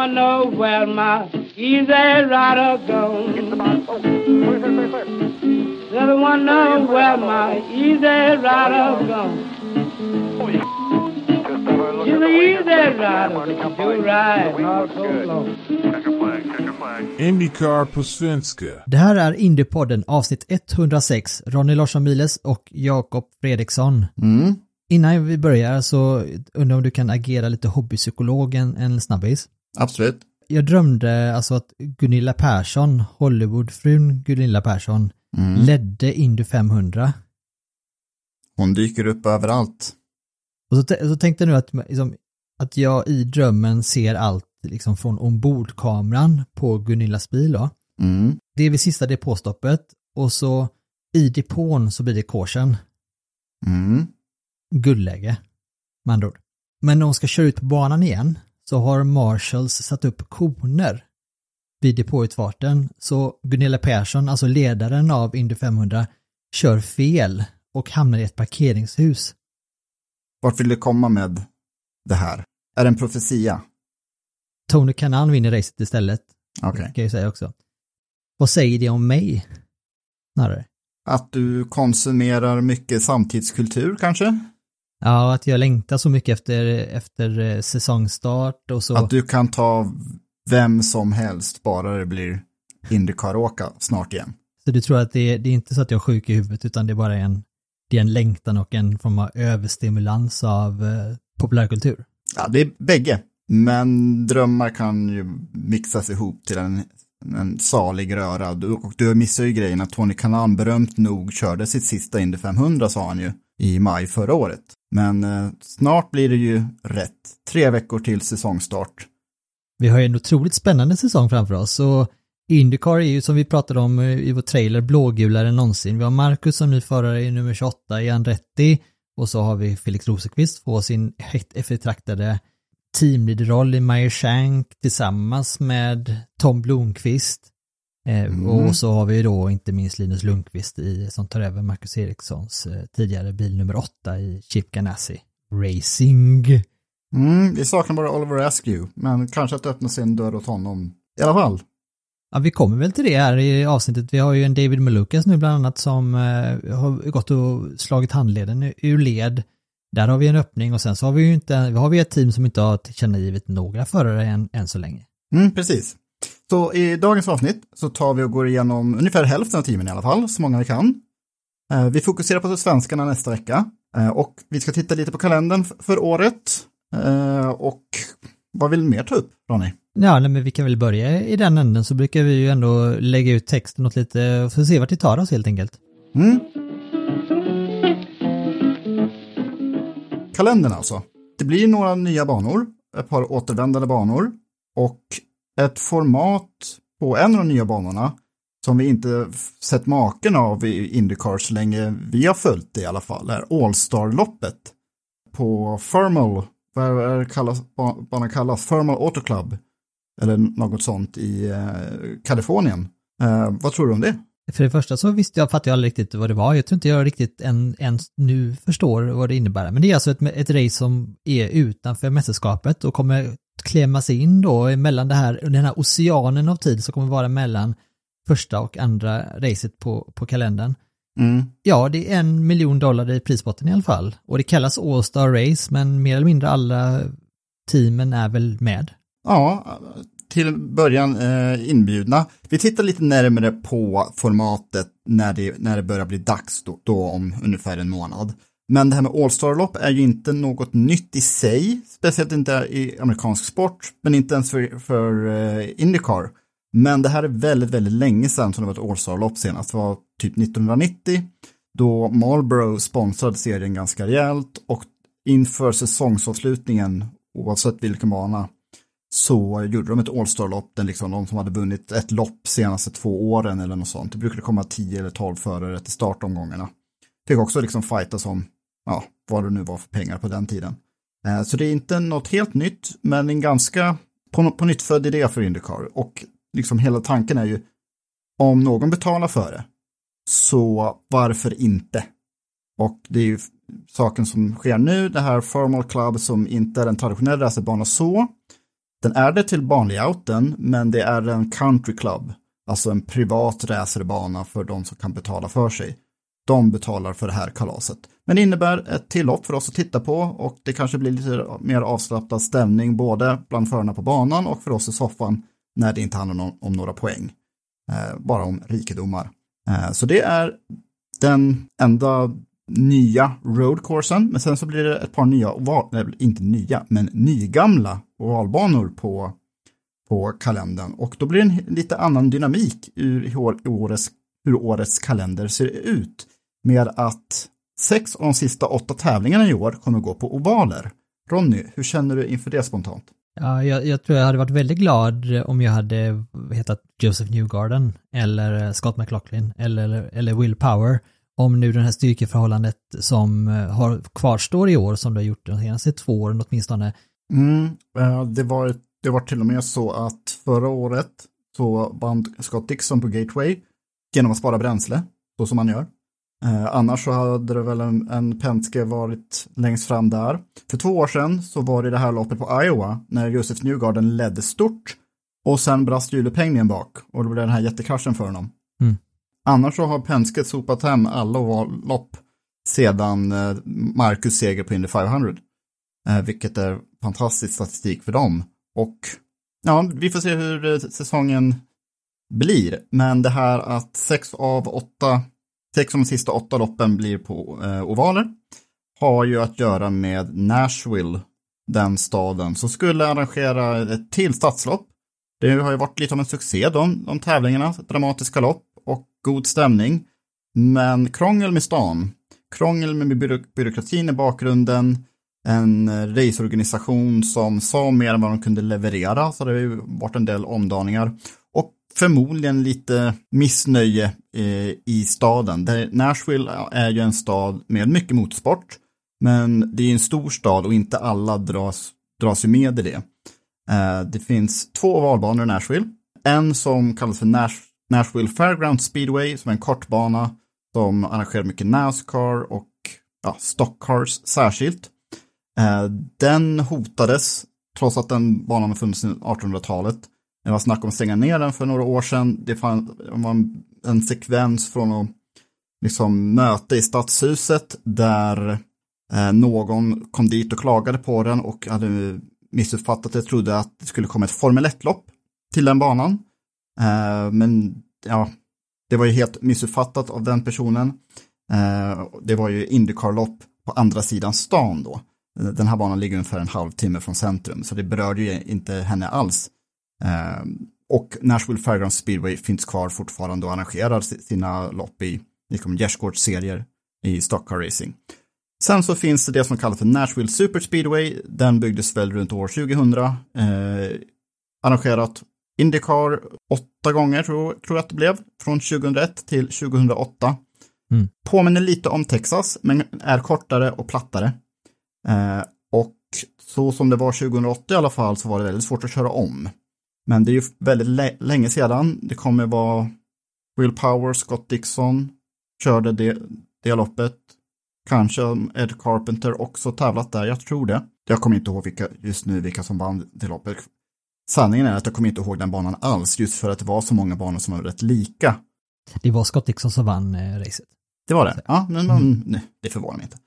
I wonder where my easy rider gone. Said I wonder where my easy rider gone. She's an easy rider, do ride not so long. Indycar på svenska. Det här är Indiepodden avsnitt 106, Ronny Larsson Miles och Jakob Fredriksson. Mm. Innan vi börjar så undrar om du kan agera lite hobbypsykolog en, en snabbis. Absolut. Jag drömde alltså att Gunilla Persson, Hollywoodfrun Gunilla Persson, Mm. ledde Indy 500. Hon dyker upp överallt. Och så, så tänkte jag nu att, liksom, att jag i drömmen ser allt liksom, från ombordkameran på Gunillas bil. Då. Mm. Det är vid sista depåstoppet och så i depån så blir det korsen. Mm. guldläge. Med andra ord. Men när hon ska köra ut på banan igen så har Marshalls satt upp koner vid depåutfarten. Så Gunilla Persson, alltså ledaren av Indy 500, kör fel och hamnar i ett parkeringshus. Vart vill du komma med det här? Är det en profetia? Tony Kanan vinner racet istället, Okej. kan jag säga också. Vad säger det om mig? Snarare. Att du konsumerar mycket samtidskultur kanske? Ja, att jag längtar så mycket efter, efter eh, säsongstart och så. Att du kan ta vem som helst bara det blir Indycar-åka snart igen. Så du tror att det är, det är inte så att jag är sjuk i huvudet utan det är bara en, det är en längtan och en form av överstimulans av eh, populärkultur? Ja, det är bägge. Men drömmar kan ju mixas ihop till en, en salig röra. Du, och du missar ju grejen att Tony Kanan berömt nog körde sitt sista Indy 500 sa han ju i maj förra året. Men eh, snart blir det ju rätt. Tre veckor till säsongstart. Vi har ju en otroligt spännande säsong framför oss och Indycar är ju som vi pratade om eh, i vår trailer blågulare än någonsin. Vi har Marcus som ny förare i nummer 28 i Andretti och så har vi Felix Rosenqvist på sin högt eftertraktade teamleaderroll i Meyer Shank tillsammans med Tom Blomqvist. Eh, Mm. Och så har vi då inte minst Linus Lundqvist i, som tar över Marcus Erikssons eh, tidigare bil nummer 8 i Chip Ganassi Racing. Mm, vi saknar bara Oliver Askew, men kanske att öppna sin dörr åt honom. I alla fall. Ja, vi kommer väl till det här i avsnittet. Vi har ju en David Malukas nu bland annat som eh, har gått och slagit handleden ur led. Där har vi en öppning och sen så har vi ju inte, har vi ett team som inte har tillkännagivit några förare än, än så länge. Mm, precis. Så i dagens avsnitt så tar vi och går igenom ungefär hälften av teamen i alla fall, så många vi kan. Eh, Vi fokuserar på svenskarna nästa vecka eh, och vi ska titta lite på kalendern för året. Eh, Och vad vill mer ta upp, Ronny? Ja, nej, men vi kan väl börja i den änden så brukar vi ju ändå lägga ut texten åt lite, och få se vart det tar oss helt enkelt. Mm. Kalendern alltså. Det blir några nya banor, ett par återvändande banor och ett format på en av de nya banorna som vi inte sett maken av i Indycar så länge vi har följt det i alla fall, är All-Star-loppet på Thermal, vad är det kallas, banan kallas, Thermal Auto Club, eller något sånt i eh, Kalifornien. Eh, vad tror du om det? För det första så visste jag, fattade jag aldrig riktigt vad det var. Jag tror inte jag riktigt än, ens nu förstår vad det innebär. Men det är alltså ett, ett race som är utanför mästerskapet och kommer klämmas in då mellan det här, den här oceanen av tid som kommer vara mellan första och andra racet på, på kalendern. Mm. Ja, det är en miljon dollar i prisbotten i alla fall. Och det kallas All Star Race, men mer eller mindre alla teamen är väl med. Ja, till början eh, inbjudna. Vi tittar lite närmare på formatet när det, när det börjar bli dags då, då om ungefär en månad. Men det här med All-Star-lopp är ju inte något nytt i sig, speciellt inte i amerikansk sport, men inte ens för, för uh, Indycar. Men det här är väldigt, väldigt länge sedan som det var ett All-Star-lopp senast, det var typ 1990, då Marlboro sponsrade serien ganska rejält och inför säsongsavslutningen, oavsett vilken bana, så gjorde de ett All-Star-lopp, den liksom de som hade vunnit ett lopp senaste två åren eller något sånt. Det brukade komma 10 eller 12 förare till startomgångarna. Fick också liksom fightas om, ja, vad det nu var för pengar på den tiden. Eh, så det är inte något helt nytt, men en ganska på, på nytt född idé för Indycar. Och liksom hela tanken är ju, om någon betalar för det, så varför inte? Och det är ju saken som sker nu, det här Formal Club som inte är en traditionell racerbana så. Den är det till banlayouten, men det är en country club, alltså en privat racerbana för de som kan betala för sig. De betalar för det här kalaset. Men det innebär ett tillopp för oss att titta på och det kanske blir lite mer avslappnad stämning både bland förarna på banan och för oss i soffan när det inte handlar om, om några poäng. Eh, bara om rikedomar. Eh, så det är den enda nya roadcoursen, men sen så blir det ett par nya, nej, inte nya, men nygamla ovalbanor på, på kalendern. Och då blir det en lite annan dynamik ur hur årets, hur årets kalender ser ut. Med att sex av de sista åtta tävlingarna i år kommer gå på ovaler. Ronny, hur känner du inför det spontant? Ja, jag, jag, tror jag hade varit väldigt glad om jag hade hetat Joseph Newgarden eller Scott McLaughlin eller, eller Will Power om nu det här styrkeförhållandet som eh, har kvarstår i år som det har gjort de senaste två åren åtminstone. Mm, det, var, det var till och med så att förra året så band Scott Dixon på Gateway genom att spara bränsle, så som man gör. Eh, annars så hade det väl en, en Penske varit längst fram där. För två år sedan så var det det här loppet på Iowa när Josef Newgarden ledde stort och sen brast hjulepengningen bak och då blev den här jättekraschen för honom. Mm. Annars så har Penske sopat hem alla lopp sedan eh, Marcus seger på Indy 500. Eh, vilket är fantastisk statistik för dem. Och ja, vi får se hur säsongen blir. Men det här att sex av åtta, sex av de sista åtta loppen blir på eh, ovaler har ju att göra med Nashville, den staden, som skulle arrangera ett till stadslopp. Det har ju varit lite av en succé de, de tävlingarna, dramatiska lopp och god stämning. Men krångel med stan, krångel med byråkratin i bakgrunden, en raceorganisation som sa mer än vad de kunde leverera, så det har ju varit en del omdaningar. Förmodligen lite missnöje eh, i staden. Nashville är ju en stad med mycket motorsport, men det är en stor stad och inte alla dras, dras ju med i det. Eh, det finns två valbanor i Nashville. En som kallas för Nash, Nashville Fairground Speedway som är en kortbana som arrangerar mycket Nascar och ja, Stockcars särskilt. Eh, den hotades trots att den banan har funnits sedan 1800-talet. Det var snack om att stänga ner den för några år sedan. Det var en sekvens från att liksom möte i stadshuset där eh, någon kom dit och klagade på den och hade missuppfattat det, trodde att det skulle komma ett Formel 1-lopp till den banan. Eh, men ja, det var ju helt missuppfattat av den personen. Eh, det var ju Indycar-lopp på andra sidan stan då. Den här banan ligger ungefär en halvtimme från centrum, så det berörde ju inte henne alls. Eh, och Nashville Fairgrounds Speedway finns kvar fortfarande och arrangerar sina lopp i liksom Gärdsgårds serier i Stockcar Racing. Sen så finns det det som kallas för Nashville Super Speedway. Den byggdes väl runt år 2000. Eh, arrangerat Indycar åtta gånger tror, tror jag att det blev, från 2001 till 2008. Mm. Påminner lite om Texas, men är kortare och plattare. Eh, och så som det var 2008 i alla fall så var det väldigt svårt att köra om. Men det är ju väldigt länge sedan. Det kommer vara Will Power, Scott Dixon körde det, det loppet. Kanske Ed Carpenter också tävlat där, jag tror det. Jag kommer inte ihåg vilka, just nu vilka som vann det loppet. Sanningen är att jag kommer inte ihåg den banan alls, just för att det var så många banor som var rätt lika. Det var Scott Dixon som vann eh, racet. Det var det? Ja, men man, mm. nej, det förvånar mig inte.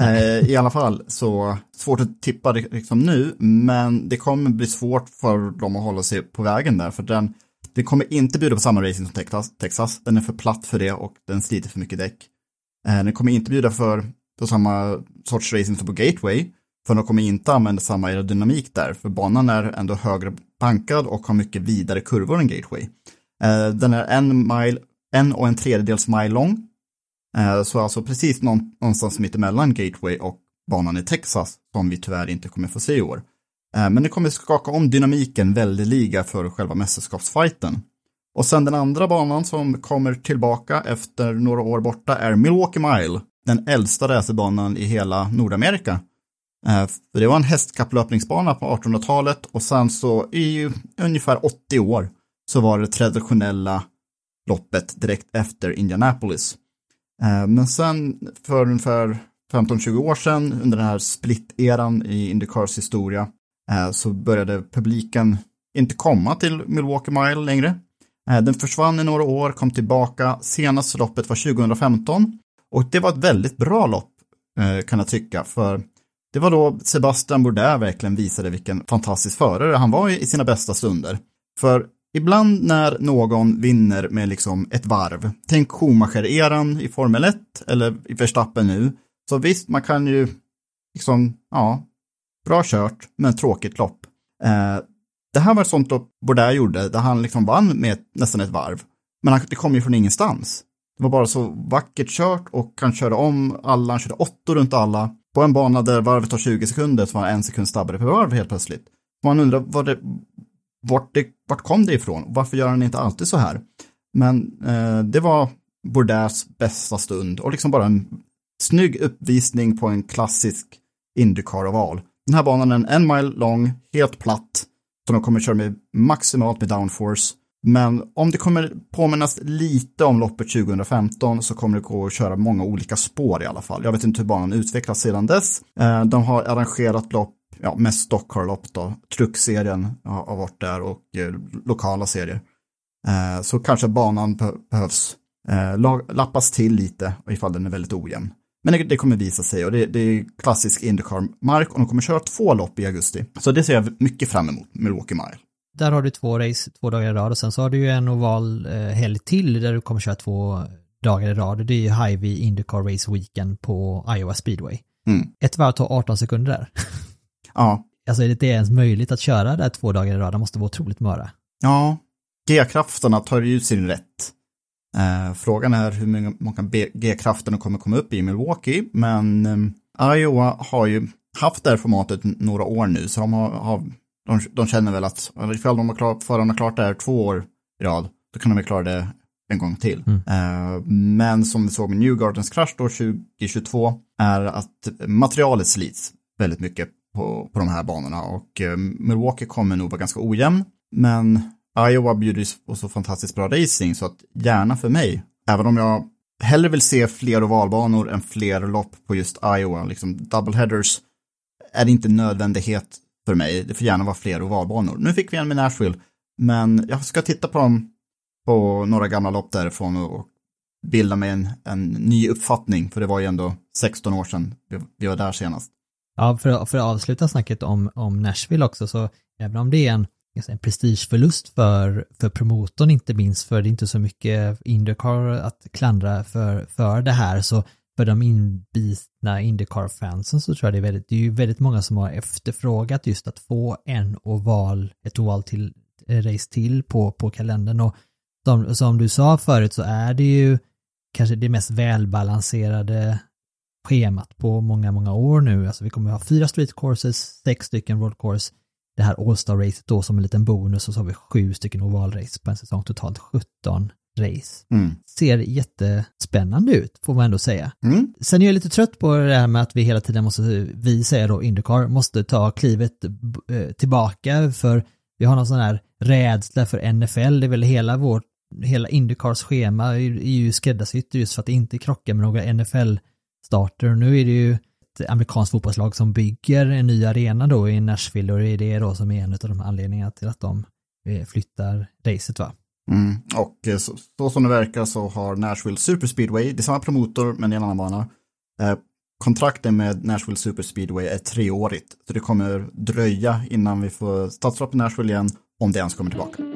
Eh, I alla fall så svårt att tippa det liksom nu, men det kommer bli svårt för dem att hålla sig på vägen där, för den, det kommer inte bjuda på samma racing som Texas, Texas. Den är för platt för det och den sliter för mycket däck. Eh, den kommer inte bjuda för på samma sorts racing som på Gateway, för de kommer inte använda samma aerodynamik där, för banan är ändå högre bankad och har mycket vidare kurvor än Gateway. Eh, den är en mile, en och en tredjedels mile lång, Eh, så alltså precis någonstans mitt emellan Gateway och banan i Texas, som vi tyvärr inte kommer få se i år. Eh, men det kommer skaka om dynamiken väldigt liga för själva mästerskapsfighten. Och sen den andra banan som kommer tillbaka efter några år borta är Milwaukee Mile, den äldsta racerbanan i hela Nordamerika. Eh, det var en hästkapplöpningsbana på 1800-talet och sen så i ungefär 80 år så var det traditionella loppet direkt efter Indianapolis. Eh, men sen för ungefär 15-20 år sedan under den här split-eran i Indycars historia eh, så började publiken inte komma till Milwaukee Mile längre. Eh, den försvann i några år, kom tillbaka. Senaste loppet var 2015 och det var ett väldigt bra lopp kan jag tycka för det var då Sebastian Bourdais verkligen visade vilken fantastisk förare han var i sina bästa stunder. För ibland när någon vinner med liksom ett varv, tänk Schumacher-eran i Formel 1 eller i Verstappen nu, så visst, man kan ju liksom, ja, bra kört, men tråkigt lopp. Eh, det här var ett sånt lopp Bourdais gjorde, där han liksom vann med nästan ett varv. Men han, det kom ju från ingenstans. Det var bara så vackert kört och han körde om alla, han körde åttor runt alla på en bana där varvet tar 20 sekunder så var han en sekund snabbare per varv helt plötsligt. Man undrar var det, vart, det, vart kom det ifrån? Varför gör han inte alltid så här? Men eh, det var Bourdais bästa stund och liksom bara en snygg uppvisning på en klassisk Indycar-oval. Den här banan är en mile lång, helt platt, som de kommer köra med maximalt med downforce. Men om det kommer påminnas lite om loppet 2015 så kommer det gå att köra många olika spår i alla fall. Jag vet inte hur banan utvecklas sedan dess. Eh, de har arrangerat lopp, ja, mest Stockholm-lopp då. Truckserien har varit där och eh, lokala serier. Eh, så kanske banan behövs lappas till lite ifall den är väldigt ojämn. Men det, kommer visa sig och det, det är klassisk Indycar-mark och de kommer köra två lopp i augusti. Så det ser jag mycket fram emot, Milwaukee Mile där har du två race två dagar i rad och sen så har du ju en oval eh, helg till där du kommer köra två dagar i rad. Det är ju Hy-Vee Indycar Race Weekend på Iowa Speedway. Mm. Ett varv tar 18 sekunder där. Ja. Alltså är det ens möjligt att köra där två dagar i rad? Det måste vara otroligt möra. Ja, G-krafterna tar ju sin rätt. Eh, frågan är hur många G-krafterna kommer komma upp i Milwaukee, men eh, Iowa har ju haft det här formatet några år nu, så de har, har de, de känner väl att ifall de har klart, förarna har klart det här två år i rad, då kan de väl klara det en gång till. Mm. Uh, men som vi såg med New Gardens krasch då 2022 är att materialet slits väldigt mycket på, på de här banorna och eh, Milwaukee kommer nog vara ganska ojämn. Men Iowa bjuder på så fantastiskt bra racing så att gärna för mig, även om jag hellre vill se fler ovalbanor än fler lopp på just Iowa, liksom double headers är inte nödvändighet för mig. Det får gärna vara fler ovalbanor. Nu fick vi en med Nashville, men jag ska titta på dem på några gamla lopp därifrån och bilda mig en, en ny uppfattning, för det var ju ändå 16 år sedan vi, var där senast. Ja, för, för att avsluta snacket om, om Nashville också, så även om det är en, en prestigeförlust för, för promotorn, inte minst för det är inte så mycket Indycar att klandra för, för det här, så för de inbitna Indycar-fansen så tror jag det är väldigt, det är ju väldigt många som har efterfrågat just att få en oval, ett oval till, eh, race till på, på kalendern. Och som, som du sa förut så är det ju kanske det mest välbalanserade schemat på många, många år nu. Alltså vi kommer att ha fyra street courses, sex stycken road course, det här All-Star-racet då som en liten bonus och så har vi sju stycken ovalrace på en säsong, totalt 17 race. Mm. Ser jättespännande ut, får man ändå säga. Mm. Sen är jag lite trött på det här med att vi hela tiden måste, vi säger då Indycar, måste ta klivet eh, tillbaka för vi har någon sån här rädsla för NFL, det är väl hela vårt, hela Indycars schema är ju skräddarsytt just för att inte krocka med några starter. Nu är det ju ett amerikanskt fotbollslag som bygger en ny arena då i Nashville och det är det då som är en av de anledningarna till att de eh, flyttar racet va. Mm. Och eh, så, så, som det verkar så har Nashville Super Speedway, det är samma promotor men i en annan bana. Eh, kontrakten med Nashville Super Speedway är treårigt. Så det kommer dröja innan vi får startstopp i Nashville igen, om det ens kommer tillbaka.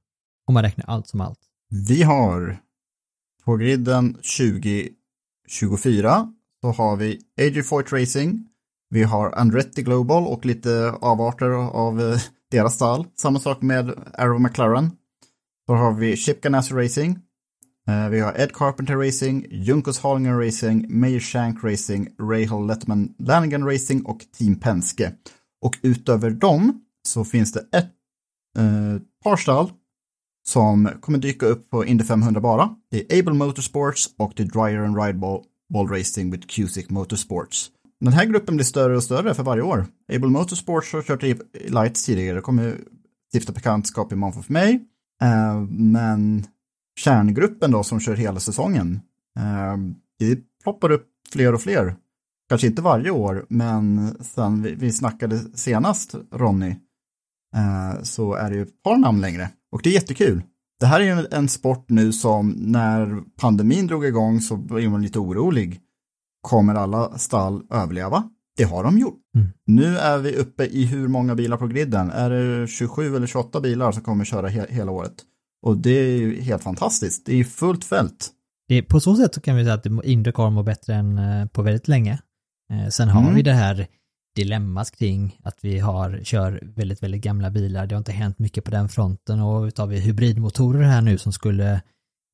Om man räknar allt som allt. Vi har på griden 2024 så har vi AG Foyt Racing, vi har Andretti Global och lite avarter av eh, deras stall. Samma sak med Arrow McLaren. Så har vi Chip Ganassi Racing, eh, vi har Ed Carpenter Racing, Junkos Hollinger Racing, Mayer Shank Racing, Rahal Lettman Lanigan Racing och Team Penske. Och utöver dem så finns det ett eh, par stall som kommer dyka upp på Indy 500 bara. Det är Able Motorsports och det är Dryer and Ride Ball, Ball Racing with Cusick Motorsports. Den här gruppen blir större och större för varje år. Able Motorsports har kört i Lights tidigare, kommer stifta bekantskap i mån för mig. Uh, men kärngruppen då som kör hela säsongen, uh, det ploppar upp fler och fler. Kanske inte varje år, men sen vi, vi snackade senast, Ronny, så är det ju ett par namn längre. Och det är jättekul. Det här är ju en sport nu som när pandemin drog igång så var man lite orolig. Kommer alla stall överleva? Det har de gjort. Mm. Nu är vi uppe i hur många bilar på griden? Är det 27 eller 28 bilar som kommer köra he hela året? Och det är ju helt fantastiskt. Det är fullt fält. Det på så sätt så kan vi säga att Indycar mår bättre än eh, på väldigt länge. Eh, sen har Mm. vi det här dilemmas kring att vi har, kör väldigt, väldigt gamla bilar. Det har inte hänt mycket på den fronten och utav vi hybridmotorer här nu som skulle,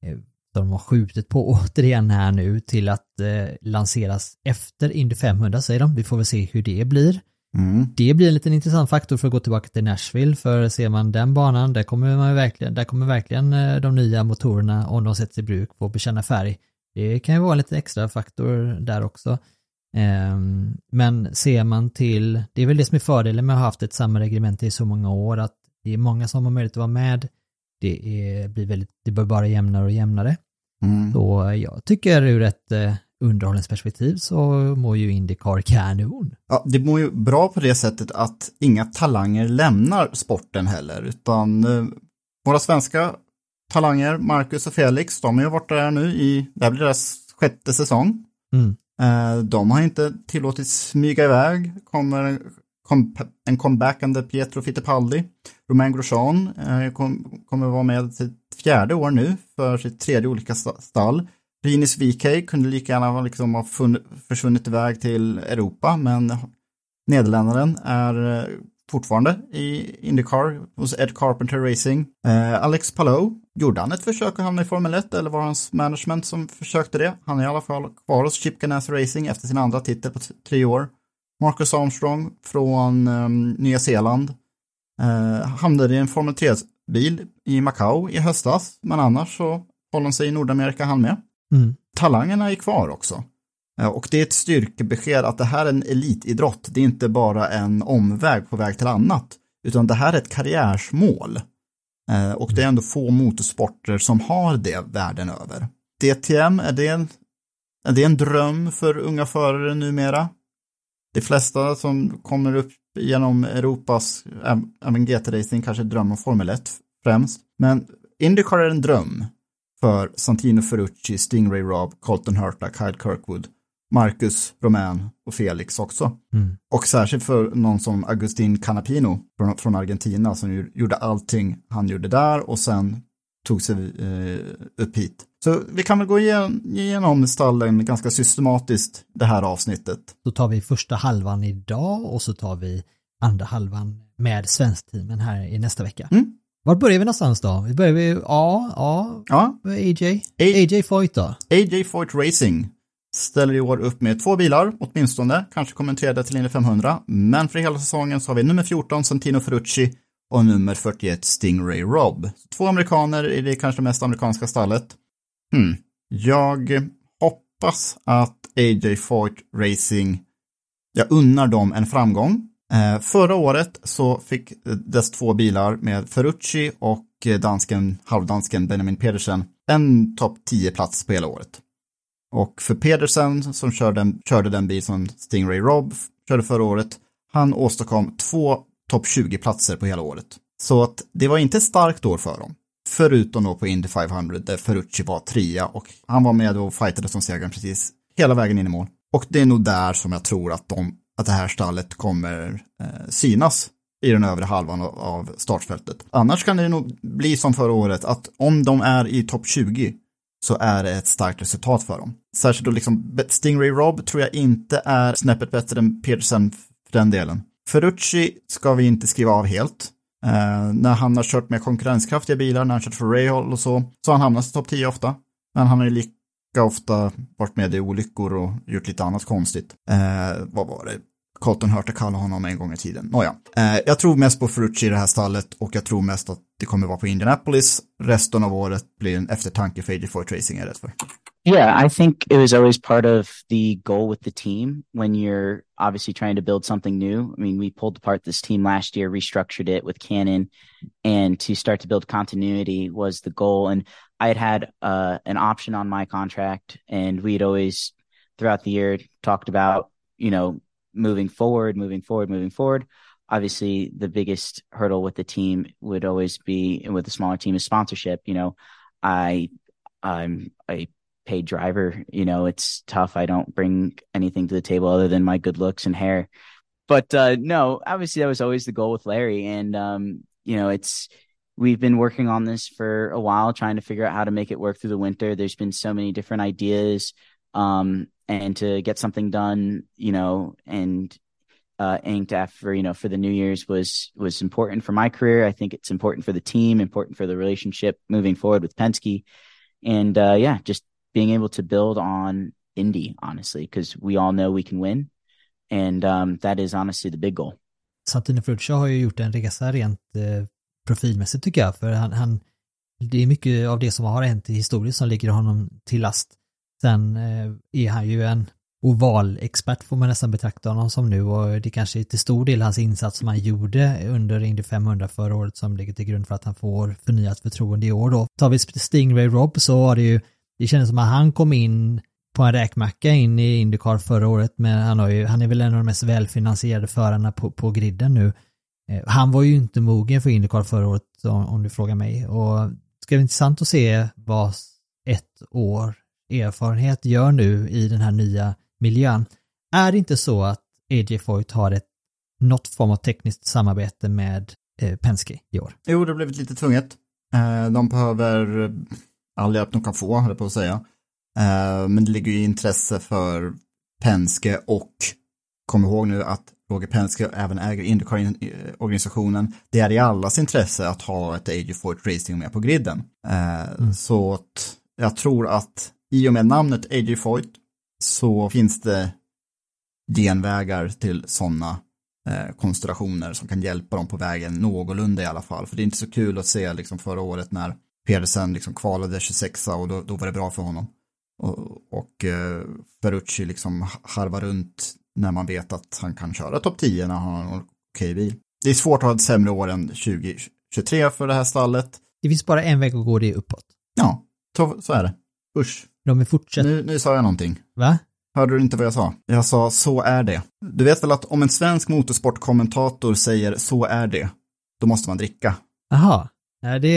eh, de har skjutit på återigen här nu till att eh, lanseras efter Indy 500 säger de. Vi får väl se hur det blir. Mm. Det blir en liten intressant faktor för att gå tillbaka till Nashville, för ser man den banan, där kommer, man verkligen, där kommer verkligen eh, de nya motorerna, om de sätts i bruk, få bekänna färg. Det kan ju vara en lite extra faktor där också. Ehm, Men ser man till, det är väl det som är fördelen med att ha haft ett samma reglemente i så många år, att det är många som har möjlighet att vara med. Det, är, blir väldigt, det blir bara jämnare och jämnare. Mm. Så jag tycker ur ett eh, underhållningsperspektiv så mår ju Indycar kanon. Ja, det mår ju bra på det sättet att inga talanger lämnar sporten heller, utan eh, våra svenska talanger, Marcus och Felix, de har ju varit där nu i, det här blir deras sjätte säsong. Mm. Eh, de har inte tillåtits smyga iväg, kommer en, comebackande Pietro Fittipaldi. Romain Grosjean eh, kommer vara med sitt fjärde år nu för sitt tredje olika stall. Rinus VK kunde lika gärna ha liksom ha försvunnit iväg till Europa, men Nederländaren är eh, fortfarande i Indycar hos Ed Carpenter Racing. Eh, Alex Palou, gjorde han ett försök att hamna i Formel 1 eller var det hans management som försökte det? Han är i alla fall kvar hos Chip Ganassi Racing efter sin andra titel på tre år. Marcus Armstrong från eh, Nya Zeeland eh, hamnade i en Formel 3-bil i Macau i höstas, men annars så håller han sig i Nordamerika han med. Mm. Talangerna är kvar också. Eh, och det är ett styrkebesked att det här är en elitidrott. Det är inte bara en omväg på väg till annat, utan det här är ett karriärsmål. Eh, och det är ändå få motorsporter som har det världen över. DTM, är det en, är det en dröm för unga förare numera? De flesta som kommer upp genom Europas, även GT-racing, kanske drömmer om Formel 1 främst. Men Indycar är en dröm för Santino Ferrucci, Stingray Robb, Colton Hurta, Kyle Kirkwood Marcus, Romän och Felix också. Mm. Och särskilt för någon som Agustin Canapino från, från Argentina som gjorde allting han gjorde där och sen tog sig eh, upp hit. Så vi kan väl gå igen, igenom stallen ganska systematiskt det här avsnittet. Så tar vi första halvan idag och så tar vi andra halvan med svenskteamen här i nästa vecka. Mm. Var börjar vi någonstans då? Vi börjar vi, ja, ja, Ja, AJ? A- AJ Foyt då? AJ Foyt Racing ställer i år upp med två bilar åtminstone, kanske kommenterade till Indy 500, men för hela säsongen så har vi nummer 14 Santino Ferrucci och nummer 41 Stingray Rob. Två amerikaner i det kanske mest amerikanska stallet. Hmm. Jag hoppas att AJ Foyt Racing, jag unnar dem en framgång. Eh, förra året så fick dess två bilar med Ferrucci och dansken, halvdansken Benjamin Pedersen en topp 10-plats på hela året. Och för Pedersen som körde, den- körde den bil som Stingray Rob körde förra året, han åstadkom två topp 20-platser på hela året. Så att det var inte ett starkt år för dem. Förutom då på Indy 500 där Ferrucci var trea och han var med och fightade som segraren precis hela vägen in i mål. Och det är nog där som jag tror att, de, att det här stallet kommer eh, synas i den övre halvan av, av startfältet. Annars kan det nog bli som förra året att om de är i topp 20 så är det ett starkt resultat för dem. Särskilt då liksom Stingray Rob tror jag inte är snäppet bättre än Peterson för den delen. Ferrucci ska vi inte skriva av helt. Eh, när han har kört med konkurrenskraftiga bilar, när han har kört för Rahal och så, så har han hamnat i topp 10 ofta. Men han har ju lika ofta varit med i olyckor och gjort lite annat konstigt. Eh, vad var det? Colton Hurta kallade honom en gång i tiden. Nåja. Eh, jag tror mest på Ferrucci i det här stallet och jag tror mest att det kommer vara på Indianapolis. Resten av året blir en eftertanke för AJ Foyt Racing är rädd för. Yeah, I think it was always part of the goal with the team when you're obviously trying to build something new. I mean, we pulled apart this team last year, restructured it with Canon, and to start to build continuity was the goal. And I had had uh, an option on my contract, and we'd always, throughout the year, talked about, you know, moving forward, moving forward, moving forward. Obviously, the biggest hurdle with the team would always be, and with a smaller team, is sponsorship. You know, I, I'm a paid driver. You know, it's tough. I don't bring anything to the table other than my good looks and hair. But uh no, obviously that was always the goal with Larry. And um, you know, it's we've been working on this for a while, trying to figure out how to make it work through the winter. There's been so many different ideas. Um, and to get something done, you know, and uh inked after, you know, for the New Year's was was important for my career. I think it's important for the team, important for the relationship moving forward with Penske. And uh yeah, just being able to build on Indy, honestly, because we all know we can win. And um, that is honestly the big goal. Santino Ferruccio har ju gjort en resa rent eh, profilmässigt tycker jag, för han, han, det är mycket av det som har hänt i historien som ligger honom till last. Sen eh, är han ju en ovalexpert får man nästan betrakta honom som nu och det kanske är till stor del hans insats som han gjorde under Indy 500 förra året som ligger till grund för att han får förnyat förtroende i år då. Tar vi Stingray Rob så var det ju, det kändes som att han kom in på en räkmacka in i Indycar förra året men han, har ju, han är väl en av de mest välfinansierade förarna på, på griden nu. Eh, han var ju inte mogen för Indycar förra året om, om du frågar mig och det ska bli intressant att se vad ett år erfarenhet gör nu i den här nya miljön. Är det inte så att AJ Foyt har ett något form av tekniskt samarbete med eh, Penske i år? Jo, det har blivit lite tvunget. Eh, de behöver eh, all hjälp de kan få, höll på att säga. Eh, men det ligger ju intresse för Penske och kom ihåg nu att Roger Penske även äger Indycar-organisationen. Det är i allas intresse att ha ett AJ Foyt Racing med på griden. Eh, Så att jag tror att i och med namnet AJ Foyt så finns det genvägar till sådana eh, konstellationer som kan hjälpa dem på vägen någorlunda i alla fall. För det är inte så kul att se liksom förra året när Pedersen liksom kvalade 26 och då, då var det bra för honom. Och, och eh, Ferrucci liksom harvar runt när man vet att han kan köra topp 10 när han har en okej bil. Det är svårt att ha ett sämre år än 2023 för det här stallet. Det finns bara en väg att gå, det är uppåt. Ja, så, så är det. Usch, De är fortsatt, nu, nu sa jag någonting. va? Hörde du inte vad jag sa? Jag sa så är det. Du vet väl att om en svensk motorsportkommentator säger så är det, då måste man dricka. Jaha, ja, det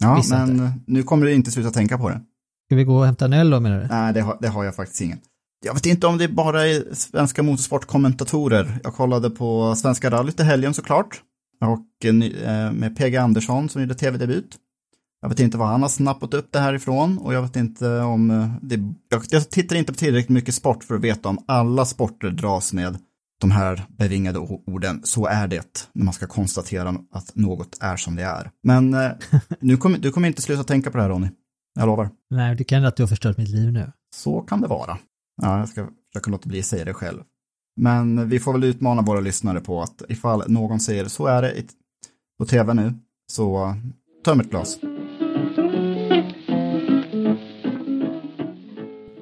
Ja, men nu kommer du inte sluta tänka på det. Ska vi gå och hämta en öl då menar du? Nej, det har, det har jag faktiskt ingen. jag vet inte om det bara är svenska motorsportkommentatorer. Jag kollade på Svenska rallyt i helgen såklart. Och eh, med PG Andersson som gjorde tv-debut. Jag vet inte var han har snappat upp det här ifrån och jag vet inte om eh, det, jag tittar inte på tillräckligt mycket sport för att veta om alla sporter dras med de här bevingade orden. Så är det när man ska konstatera att något är som det är. Men eh, nu kom, du kommer inte sluta tänka på det här Ronny. Jag lovar. Nej, det kan att du har förstört mitt liv nu. Så kan det vara. Ja, jag ska försöka låta bli att säga det själv. Men vi får väl utmana våra lyssnare på att ifall någon säger så är det på tv nu, så töm ett glas.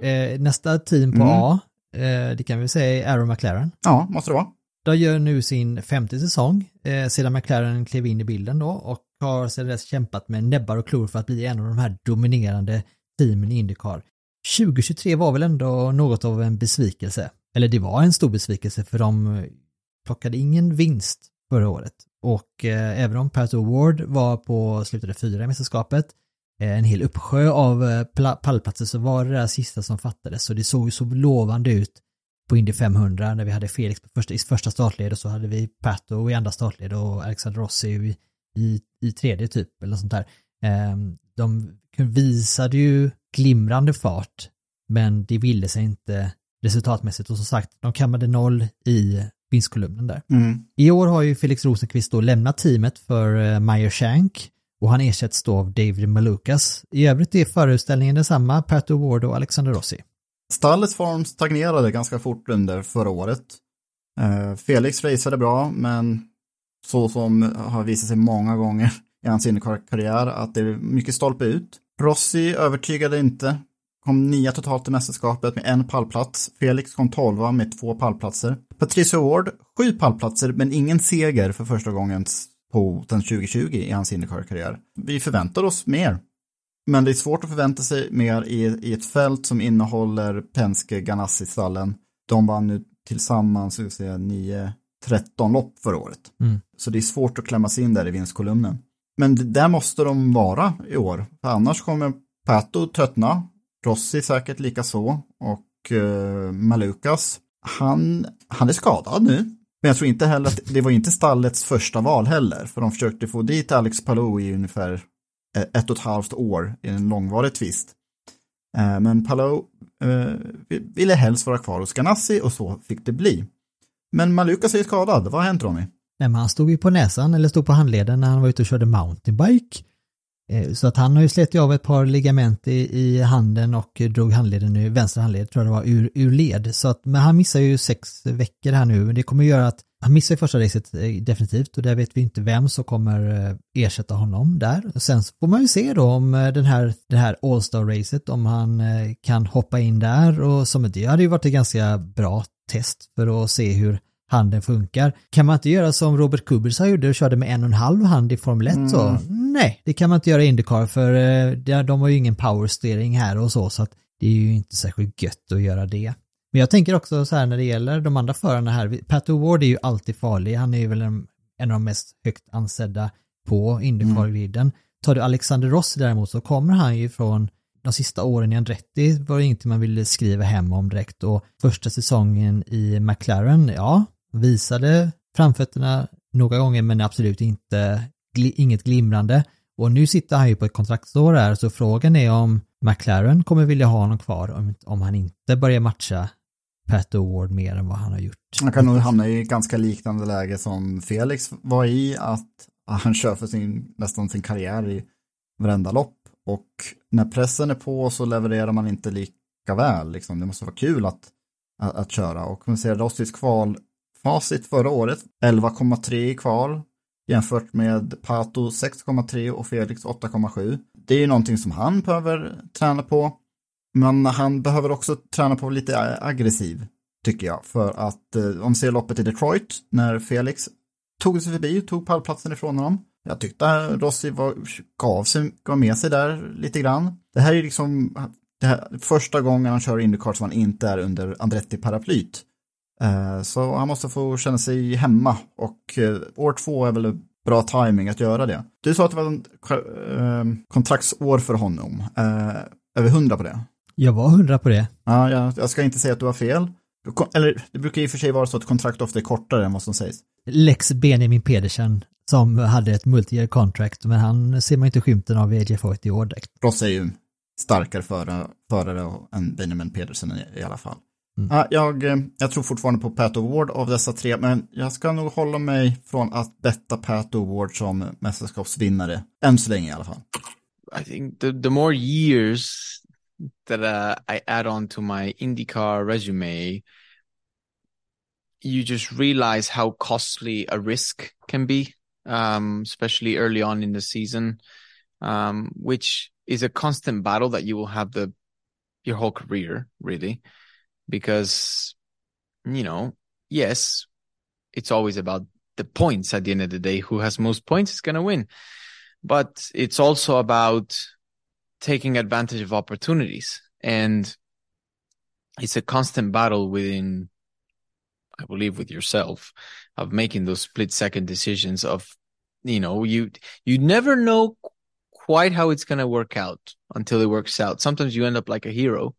Eh, nästa team på mm. A, eh, det kan vi säga är Aaron McLaren. Ja, måste det vara. De gör nu sin femte säsong eh, sedan McLaren klev in i bilden då och har sedan dess kämpat med näbbar och klor för att bli en av de här dominerande teamen i Indycar. 2023 var väl ändå något av en besvikelse. Eller det var en stor besvikelse för de plockade ingen vinst förra året. Och eh, även om Pat Award var på slutade fyra i mästerskapet, en hel uppsjö av eh, pallplatser så var det där sista som fattades. Så det såg ju så lovande ut på Indy 500 när vi hade Felix på första, i första startled och så hade vi Pato i andra startled och Alexander Rossi i, i, i tredje typ eller sånt där. Eh, de visade ju glimrande fart men det ville sig inte resultatmässigt och som sagt, de kammade noll i vinstkolumnen där. Mm. I år har ju Felix Rosenqvist då lämnat teamet för uh, Meyer Shank och han ersätts då av David Malukas. I övrigt är föreställningen densamma, Pat Ward och Alexander Rossi. Stallets form stagnerade ganska fort under förra året. Eh, Felix raceade bra, men så som har visat sig många gånger i hans karriär att det är mycket stolpe ut. Rossi övertygade inte, kom nia totalt i mästerskapet med en pallplats. Felix kom tolva med två pallplatser. Patricio Ward, sju pallplatser men ingen seger för första gången på den 2020 i hans Indycar-karriär. Vi förväntar oss mer. Men det är svårt att förvänta sig mer i, i ett fält som innehåller Penske Ganassi-stallen. De vann nu tillsammans, ska säga, 9-13 lopp förra året. Mm. Så det är svårt att klämma sig in där i vinstkolumnen. Men där måste de vara i år, för annars kommer Pato tröttna Rossi säkert lika så och uh, Malukas. Han, han är skadad nu. Men jag tror inte heller att det var inte stallets första val heller. För de försökte få dit Alex Palou i ungefär eh, ett och ett halvt år i en långvarig tvist. Eh, men Palou eh, ville helst vara kvar hos Ganassi och så fick det bli. Men Malukas är ju skadad. Vad har hänt Ronny? Nej, men han stod ju på näsan eller stod på handleden när han var ute och körde mountainbike. Eh, så att han har ju släppt av ett par ligament i, i handen och drog handleden nu, vänster handled tror jag det var, ur, ur led. Så att, men han missar ju sex veckor här nu. Det kommer göra att han missar första racet eh, definitivt och där vet vi inte vem som kommer eh, ersätta honom där. Sen får man ju se då om den här, det här All-Star-racet, om han kan hoppa in där och som det hade ju varit ett ganska bra test för att se hur handen funkar. Kan man inte göra som Robert Kubica gjorde och körde med en och en halv hand i Formel 1 mm. så? Nej, det kan man inte göra i Indycar för eh, de har ju ingen powersteering här och så så att det är ju inte särskilt gött att göra det. Men jag tänker också så här när det gäller de andra förarna här, Pat O'Ward är ju alltid farlig, han är ju väl en, en av de mest högt ansedda på Indycar-griden. Mm. Tar du Alexander Ross däremot så kommer han ju från de sista åren i Andretti var det ingenting man ville skriva hem om direkt och första säsongen i McLaren, ja, visade framfötterna några gånger men absolut inte inget glimrande. Och nu sitter han ju på ett kontraktsår här så frågan är om McLaren kommer vilja ha honom kvar om, om han inte börjar matcha Pat Award mer än vad han har gjort. Han kan nog hamna i ganska liknande läge som Felix var i att han kör för sin, nästan sin karriär i varenda lopp och när pressen är på så levererar man inte lika väl. Liksom. Det måste vara kul att, att, att köra och man ser Rossis kval facit förra året 11,3 i kval jämfört med Pato 6,3 och Felix 8,7. Det är ju någonting som han behöver träna på. Men han behöver också träna på lite aggressiv, tycker jag. För att eh, om vi ser loppet i Detroit, när Felix tog sig förbi, tog pallplatsen ifrån honom. Jag tyckte Rossi var, gav, sig, gav med sig där lite grann. Det här är liksom det här, första gången han kör Indycar som han inte är under Andretti-paraplyt. Eh, så han måste få känna sig hemma och eh, år två är väl bra timing att göra det. Du sa att det var en eh, kontraktsår för honom. Över hundra på det? Jag var hundra på det. Ja, jag, jag ska inte säga att du har fel. Eller det brukar i och för sig vara så att kontrakt ofta är kortare än vad som sägs. Lex Benjamin Pedersen som hade ett multi-year contract, men han ser man inte skymten av i AJ i år direkt. Ross är ju starkare förare, förare än Benjamin Pedersen i, i alla fall. Mm. Ja, jag, eh, jag tror fortfarande på Pat O'Ward av dessa tre, men jag ska nog hålla mig från att betta Pat O'Ward som mästerskapsvinnare, än så länge i alla fall. I think the the more years that uh, I add on to my IndyCar resume, you just realize how costly a risk can be, um, especially early on in the season, um, which is a constant battle that you will have the your whole career, really, because you know, yes, it's always about the points at the end of the day. Who has most points is going to win. But it's also about taking advantage of opportunities. And it's a constant battle within i believe with yourself of making those split second decisions of you know you you never know quite how it's going to work out until it works out. Sometimes you end up like a hero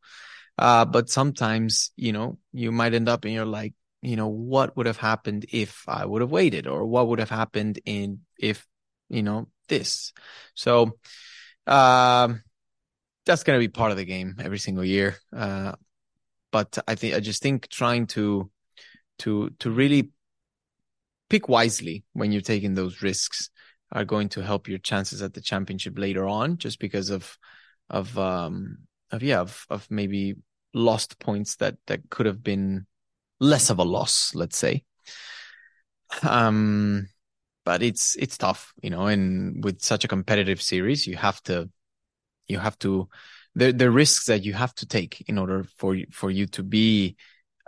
uh, but sometimes you know you might end up and you're like you know what would have happened if i would have waited or what would have happened in if you know this. So um, that's going to be part of the game every single year. Uh, but I think I just think trying to to to really pick wisely when you're taking those risks are going to help your chances at the championship later on, just because of of um of yeah of of maybe lost points that that could have been less of a loss, let's say. Um but it's it's tough, you know, and with such a competitive series, you have to you have to the the risks that you have to take in order for for you to be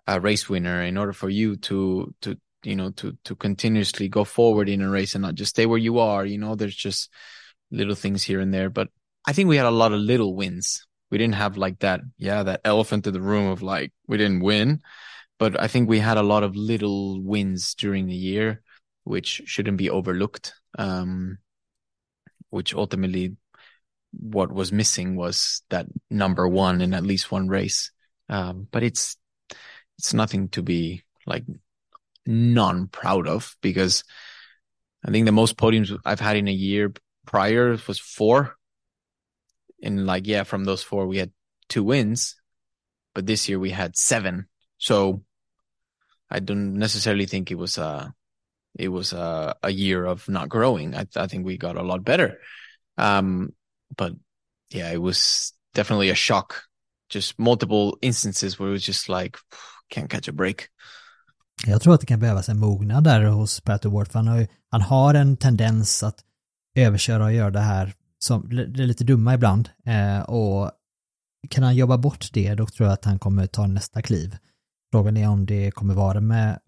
a race winner, in order for you to to you know to to continuously go forward in a race and not just stay where you are. You know, there's just little things here and there, but I think we had a lot of little wins. We didn't have like that, yeah, that elephant in the room of like we didn't win, but I think we had a lot of little wins during the year which shouldn't be overlooked. Um, which ultimately, what was missing was that number one in at least one race. Um, but it's it's nothing to be like non proud of because I think the most podiums I've had in a year prior was four. And like, yeah, from those four, we had two wins, but this year we had seven. So I don't necessarily think it was a it was a, a year of not growing. I, I think we got a lot better. Um, but yeah, it was definitely a shock. Just multiple instances where it was just like, can't catch a break. Jag tror att det kan behövas en mognad där hos Pat Ward, för han har, ju, han har en tendens att överköra och göra det här som är lite dumma ibland. Eh, och kan han jobba bort det, då tror jag att han kommer ta nästa kliv. Frågan är om det kommer vara med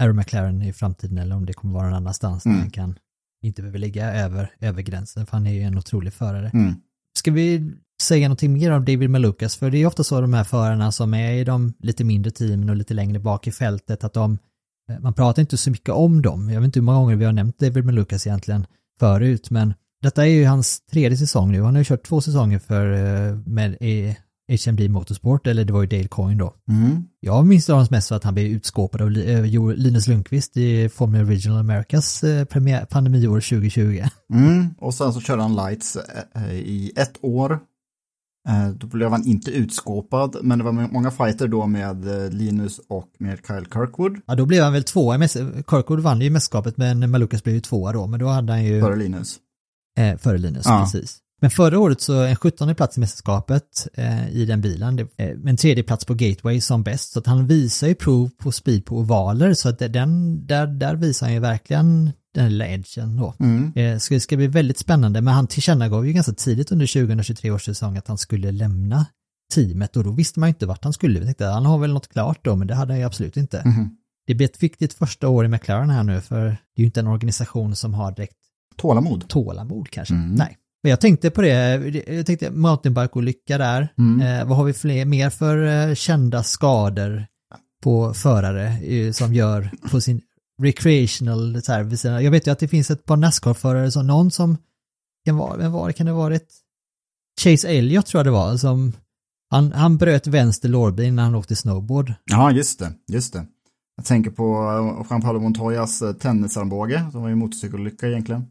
Aaron McLaren i framtiden eller om det kommer vara någon annanstans Mm. där han kan inte behöver ligga över, över gränsen, för han är ju en otrolig förare. Mm. Ska vi säga någonting mer om David Malukas? För det är ofta så de här förarna som är i de lite mindre teamen och lite längre bak i fältet, att de, eh, man pratar inte så mycket om dem. Jag vet inte hur många gånger vi har nämnt David Malukas egentligen förut, men detta är ju hans tredje säsong nu. Han har ju kört två säsonger för, eh, med HMD Motorsport, eller det var ju Dale Coyne då. Mm. Jag minns honom mest för att han blev utskåpad av eh, Linus Lundqvist i Formula Regional Americas eh, premiär, pandemiår 2020. Mm. Och sen så körde han lights i ett år. Då blev han inte utskåpad, men det var många fighter då med Linus och med Kyle Kirkwood Ja, då blev han väl tvåa Kirkwood vann ju mästerskapet, men Malukas blev ju tvåa då, men då hade han ju... före Linus. Eh, före Linus, Ja. precis. Men förra året så en 17 plats i mästerskapet eh, i den bilen, det, eh, en tredje plats på Gateway som bäst. Så att han visar ju prov på speed på ovaler, så att den, där, där visar han ju verkligen den lilla edgen då. Mm. Eh, så det ska bli väldigt spännande, men han tillkännagav ju ganska tidigt under 2023 års säsong att han skulle lämna teamet och då visste man ju inte vart han skulle. Vi tänkte han har väl något klart då, men det hade han ju absolut inte. Mhm. Det blir ett viktigt första år i McLaren här nu, för det är ju inte en organisation som har direkt Tålamod. tålamod kanske. Mm. Nej. Men jag tänkte på det, jag tänkte mountainbike-olycka där. Mm. Eh, vad har vi fler, mer för eh, kända skador på förare eh, som gör på sin recreational service? Jag vet ju att det finns ett par Nascar-förare, så någon som, kan vara, vem var det, kan det ha varit? Chase Elliott tror jag det var, som Han, han bröt vänster lårben när han åkte snowboard. Ja, just det, just det. Jag tänker på Jean Paolo Montoyas eh, tennisarmbåge, som var ju motorcykelolycka egentligen.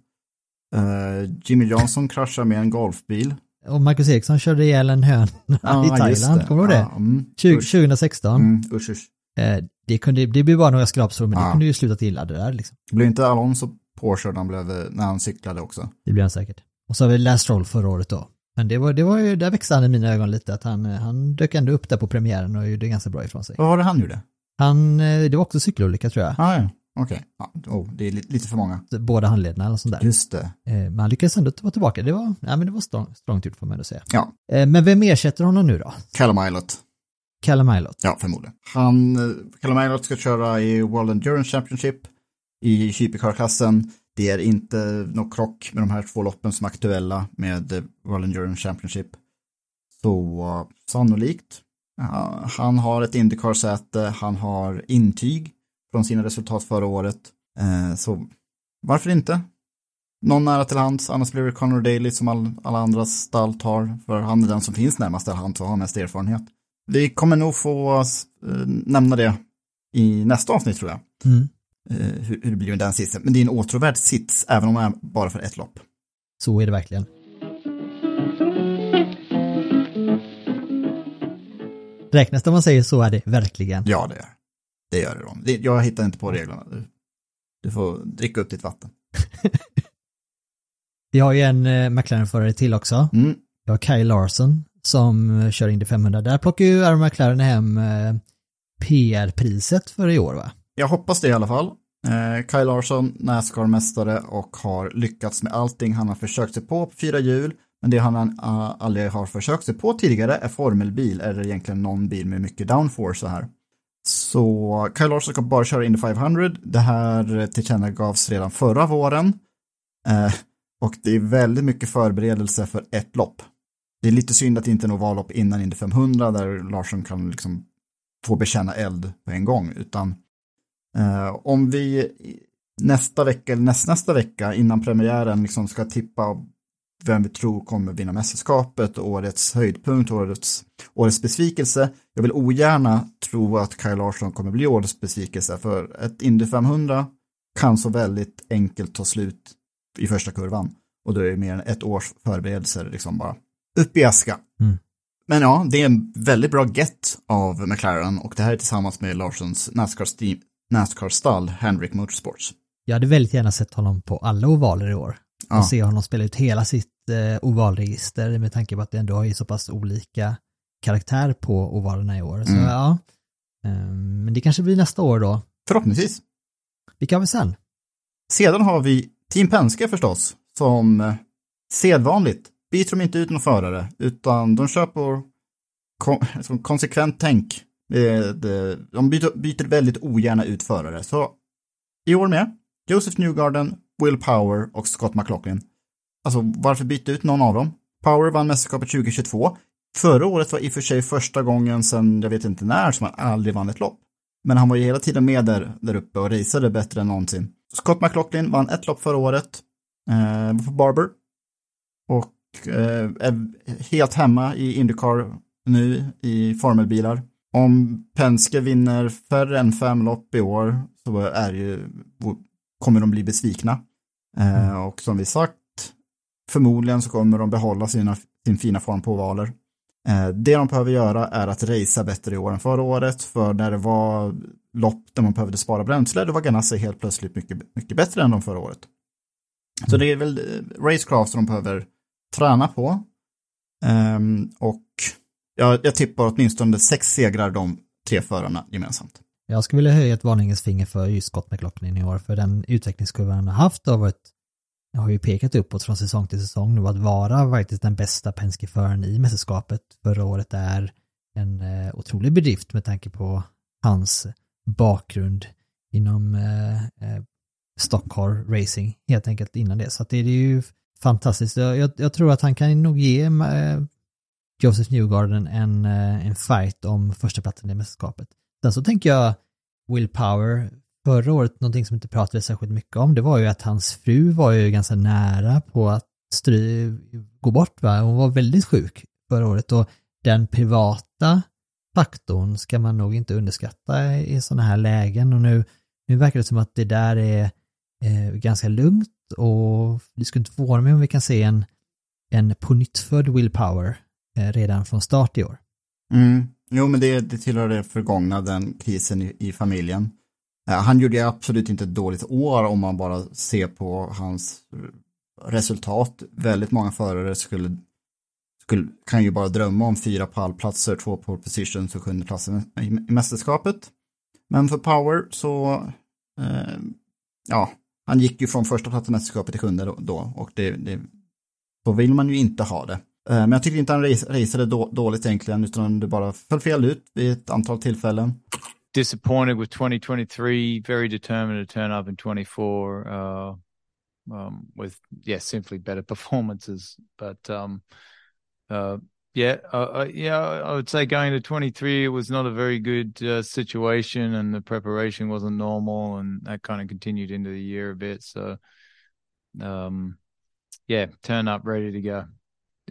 Uh, Jimmy Johnson kraschar med en golfbil. Och Marcus Eriksson körde ihjäl en höna Ja, i Thailand, det. kommer du ihåg det? Ja, mm, 20, usch. 2016. Mm, usch, usch. Eh, det, kunde, det blev bara några skrapsår, men det Ja. kunde ju sluta illa det där liksom. Det blev inte Alonso påkörd han blev, eh, när han cyklade också. Det blev han säkert. Och så har vi Last Roll förra året då. Men det var, det var ju, där växte han i mina ögon lite, att han, eh, han dök ändå upp där på premiären och gjorde ganska bra ifrån sig. Vad var det han gjorde? Han, eh, det var också cykelolycka tror jag. Ah, ja, okej. Ja, oh, det är li- lite för många. Båda handlederna eller sånt där. Just det. Eh, Men han lyckades ändå vara tillbaka. Det var, ja, men det var strong, strongt gjort får man ändå säga. Ja, Eh, Men vem ersätter honom nu då? Callum Ilott. Callum Ilott. Ja, förmodligen. Han, eh, Callum Ilott ska köra i World Endurance Championship i Supercar-klassen. Det är inte någon krock med de här två loppen som är aktuella med World Endurance Championship. Så sannolikt. Han har ett Indycar-säte, han har intyg från sina resultat förra året. Eh, så varför inte? Någon nära till hands, annars blir det Conor Daly som all, alla andra stall tar, för han är den som finns närmast till hands och har mest erfarenhet. Vi kommer nog få eh, nämna det i nästa avsnitt tror jag, Mm. eh, hur, hur det blir med den sitsen. Men det är en åtråvärd sits, även om det är bara för ett lopp. Så är det verkligen. Räknas det om man säger så är det verkligen. Ja, det gör det. gör det. Det, jag hittar inte på reglerna. Du, du får dricka upp ditt vatten. Vi har ju en eh, McLaren-förare till också. Mm. Vi har Kyle Larson som eh, kör Indy 500. Där plockar ju Aaron McLaren hem eh, PR-priset för i år va? Jag hoppas det i alla fall. Kyle Larsson, Nascar-mästare och har lyckats med allting han har försökt sig på på fyra hjul. Men det han aldrig har försökt sig på tidigare är formelbil eller egentligen någon bil med mycket downforce så här. Så Kyle Larsson ska bara köra Indy 500. Det här tillkännagavs redan förra våren. Eh, och det är väldigt mycket förberedelse för ett lopp. Det är lite synd att det inte är något vallopp innan Indy 500 där Larsson kan liksom få bekänna eld på en gång. Utan eh, om vi nästa vecka eller nästnästa vecka innan premiären liksom ska tippa vem vi tror kommer vinna mästerskapet, årets höjdpunkt, årets, årets besvikelse. Jag vill ogärna tro att Kyle Larsson kommer bli årets besvikelse för ett Indy 500 kan så väldigt enkelt ta slut i första kurvan och då är det mer än ett års förberedelser liksom bara upp i aska. Mm. Men ja, det är en väldigt bra get av McLaren och det här är tillsammans med Larssons NASCAR-stall NASCAR Hendrick Motorsports. Jag hade väldigt gärna sett honom på alla ovaler i år. Ja. Och se honom spela ut hela sitt eh, ovalregister med tanke på att det ändå har ju så pass olika karaktär på ovalerna i år. Så Mm. ja, Ehm, men det kanske blir nästa år då. Förhoppningsvis. Vilka har vi sen? Sedan har vi Team Penske förstås, som eh, sedvanligt byter de inte ut någon förare, utan de kör på kon konsekvent tänk. Det, det, de byter, byter väldigt ogärna ut förare. Så i år med, Joseph Newgarden, Will Power och Scott McLaughlin. Alltså varför byta ut någon av dem? Power vann mästerskapet 2022. Förra året var i och för sig första gången sedan jag vet inte när som han aldrig vann ett lopp. Men han var ju hela tiden med där, där uppe och raceade bättre än någonsin. Scott McLaughlin vann ett lopp förra året. Eh, på Barber. Och eh, är helt hemma i Indycar nu i formelbilar. Om Penske vinner färre än fem lopp i år så är ju, kommer de bli besvikna. Eh, och som vi sagt, förmodligen så kommer de behålla sina, sin fina form på ovaler. Eh, det de behöver göra är att racea bättre i år än förra året, för när det var lopp där man behövde spara bränsle, då var Ganassi helt plötsligt mycket, mycket bättre än de förra året. Så det är väl eh, racecraft som de behöver träna på. Ehm, och jag, jag tippar åtminstone sex segrar de tre förarna gemensamt. Jag skulle vilja höja ett varningens finger för just Scott McLaughlin i år, för den utvecklingskurvan han har haft har varit jag har ju pekat uppåt från säsong till säsong nu att vara faktiskt den bästa Penske-föraren i mästerskapet. Förra året är en eh, otrolig bedrift med tanke på hans bakgrund inom eh, eh, Racing helt enkelt innan det. Så att det är ju fantastiskt. Jag, jag, jag tror att han kan nog ge eh, Joseph Newgarden en, eh, en fight om första platsen i mästerskapet. Sen så tänker jag Will Power förra året, någonting som inte pratades särskilt mycket om, det var ju att hans fru var ju ganska nära på att stry, gå bort. Va? Hon var väldigt sjuk förra året och den privata faktorn ska man nog inte underskatta i sådana här lägen och nu, nu verkar det som att det där är eh, ganska lugnt och det skulle inte förvåna mig om vi kan se en, en pånyttfödd nytt willpower eh, redan från start i år. Mm. Jo, men det, det tillhör det förgångna, den krisen i, i familjen. Eh, han gjorde absolut inte ett dåligt år om man bara ser på hans resultat. Väldigt många förare skulle, skulle, kan ju bara drömma om fyra pallplatser, två pole positions och sjunde platsen i, i mästerskapet. Men för Power så, eh, ja, han gick ju från första platsen i mästerskapet till sjunde då, då och det, det, så vill man ju inte ha det. Eh, men jag tycker inte han raceade dåligt egentligen, utan det bara föll fel ut vid ett antal tillfällen. Disappointed with 2023, very determined to turn up in 24 uh, um, with, yeah, simply better performances. But um, uh, yeah, uh, yeah, I would say going to 23, it was not a very good uh, situation and the preparation wasn't normal and that kind of continued into the year a bit. So, um, yeah, turn up ready to go.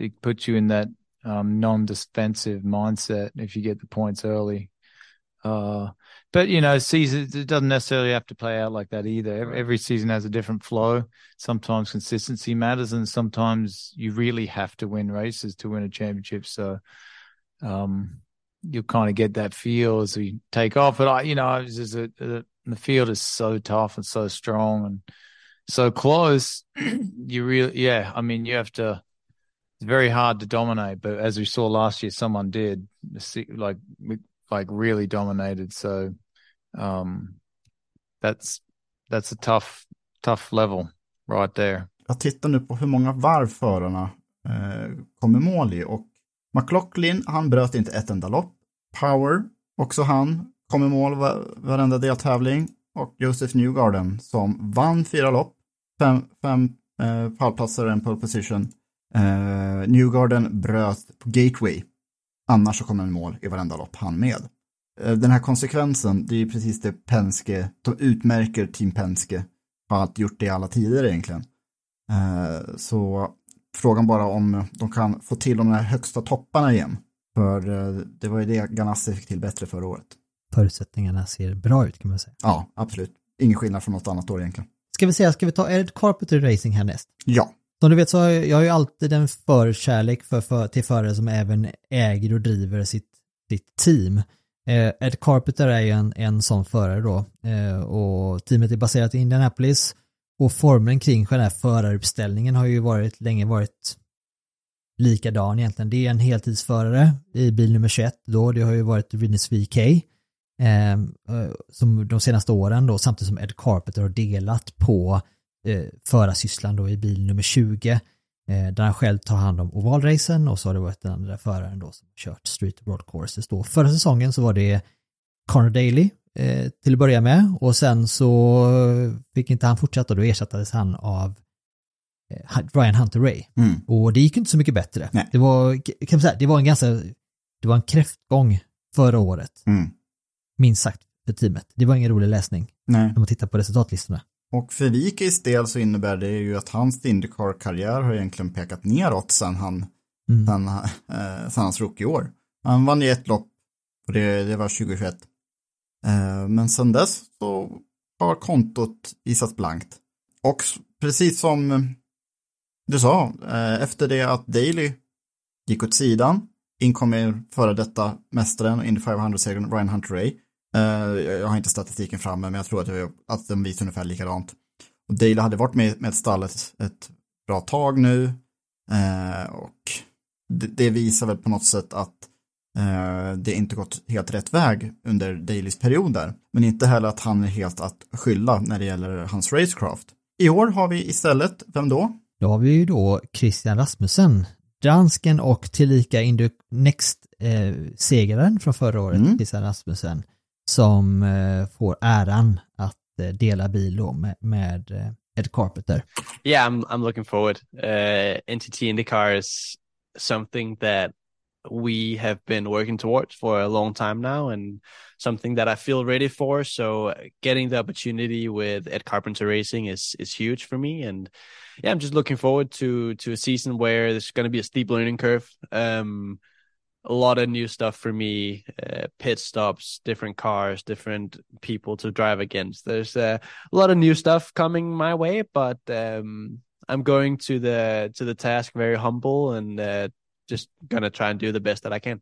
It puts you in that um, non-defensive mindset if you get the points early. Uh, but you know, season it doesn't necessarily have to play out like that either. Every, every, season has a different flow. Sometimes consistency matters, and sometimes you really have to win races to win a championship. So, um, you'll kind of get that feel as we take off. But I, you know, just a, a, the field is so tough and so strong and so close. you really, yeah. I mean, you have to. It's very hard to dominate, but as we saw last year, someone did. Like like really dominated. So um, that's that's a tough tough level right there. Jag tittar nu på hur många varv förarna eh, kom i mål i och McLaughlin, han bröt inte ett enda lopp. Power, också han, kom i mål varenda deltävling. Och Joseph Newgarden som vann fyra lopp, fem, fem eh, pallplatser och en pole position. Eh, Newgarden bröt på Gateway Annars så kommer en mål i varenda lopp han med. Eh, den här konsekvensen, det är precis det Penske, som utmärker Team Penske, har alltid gjort det i alla tider egentligen. Eh, så frågan bara om de kan få till de här högsta topparna igen. För eh, det var ju det Ganassi fick till bättre förra året. Förutsättningarna ser bra ut kan man säga. Ja, absolut. Ingen skillnad från något annat år egentligen. Ska vi säga, ska vi ta Ed Carpenter Racing härnäst? Ja. Som du vet så har jag, jag har ju alltid en förkärlek för, för, till förare som även äger och driver sitt, sitt team. Eh, Ed Carpenter är ju en, en sån förare då eh, och teamet är baserat i Indianapolis och formen kring den här föraruppställningen har ju varit, länge varit likadan egentligen. Det är en heltidsförare i bil nummer 21 då, det har ju varit Rinus VK eh, eh, som de senaste åren då, samtidigt som Ed Carpenter har delat på eh, förarsysslan då i bil nummer 20 eh, där han själv tar hand om ovalracen och så har det varit den andra föraren då som kört Street Broad Courses då. Förra säsongen så var det Connor Daly eh, till att börja med och sen så fick inte han fortsätta då ersattes han av eh, Ryan Hunter Ray. Mm. Och det gick inte så mycket bättre. Nej. Det var, kan man säga, det var en ganska, det var en kräftgång förra året. Mm. Minst sagt för teamet. Det var ingen rolig läsning. Nej. När man tittar på resultatlistorna. Och för Vikis del så innebär det ju att hans Indycar-karriär har egentligen pekat neråt sen, han, Mm. sen, eh, sen hans rookie-år. Han vann ju ett lopp och det, det var 2021. Eh, men sen dess så har kontot visat blankt. Och precis som du sa, eh, efter det att Daly gick åt sidan, in kommer före detta mästaren och Indy 500-segraren Ryan Hunter Ray. Eh, jag har inte statistiken framme, men jag tror att, att den visar ungefär likadant. Och Dale hade varit med med ett stall ett, bra tag nu. Eh, och det, det visar väl på något sätt att eh, det inte gått helt rätt väg under Dalys period där. Men inte heller att han är helt att skylla när det gäller hans racecraft. I år har vi istället, vem då? Då har vi ju då Christian Rasmussen, dansken och tillika Indy Next-segraren från förra året, Mm. Christian Rasmussen, som eh, får äran att eh, dela bil då med, med eh, Ed Carpenter. Yeah, I'm I'm looking forward. Uh, NTT IndyCar is something that we have been working towards for a long time now, and something that I feel ready for. So getting the opportunity with Ed Carpenter Racing is is huge for me, and yeah, I'm just looking forward to to a season where there's going to be a steep learning curve. Um, a lot of new stuff for me, uh, pit stops, different cars, different people to drive against. There's uh, a lot of new stuff coming my way, but um, I'm going to the to the task very humble and uh, just gonna try and do the best that I can.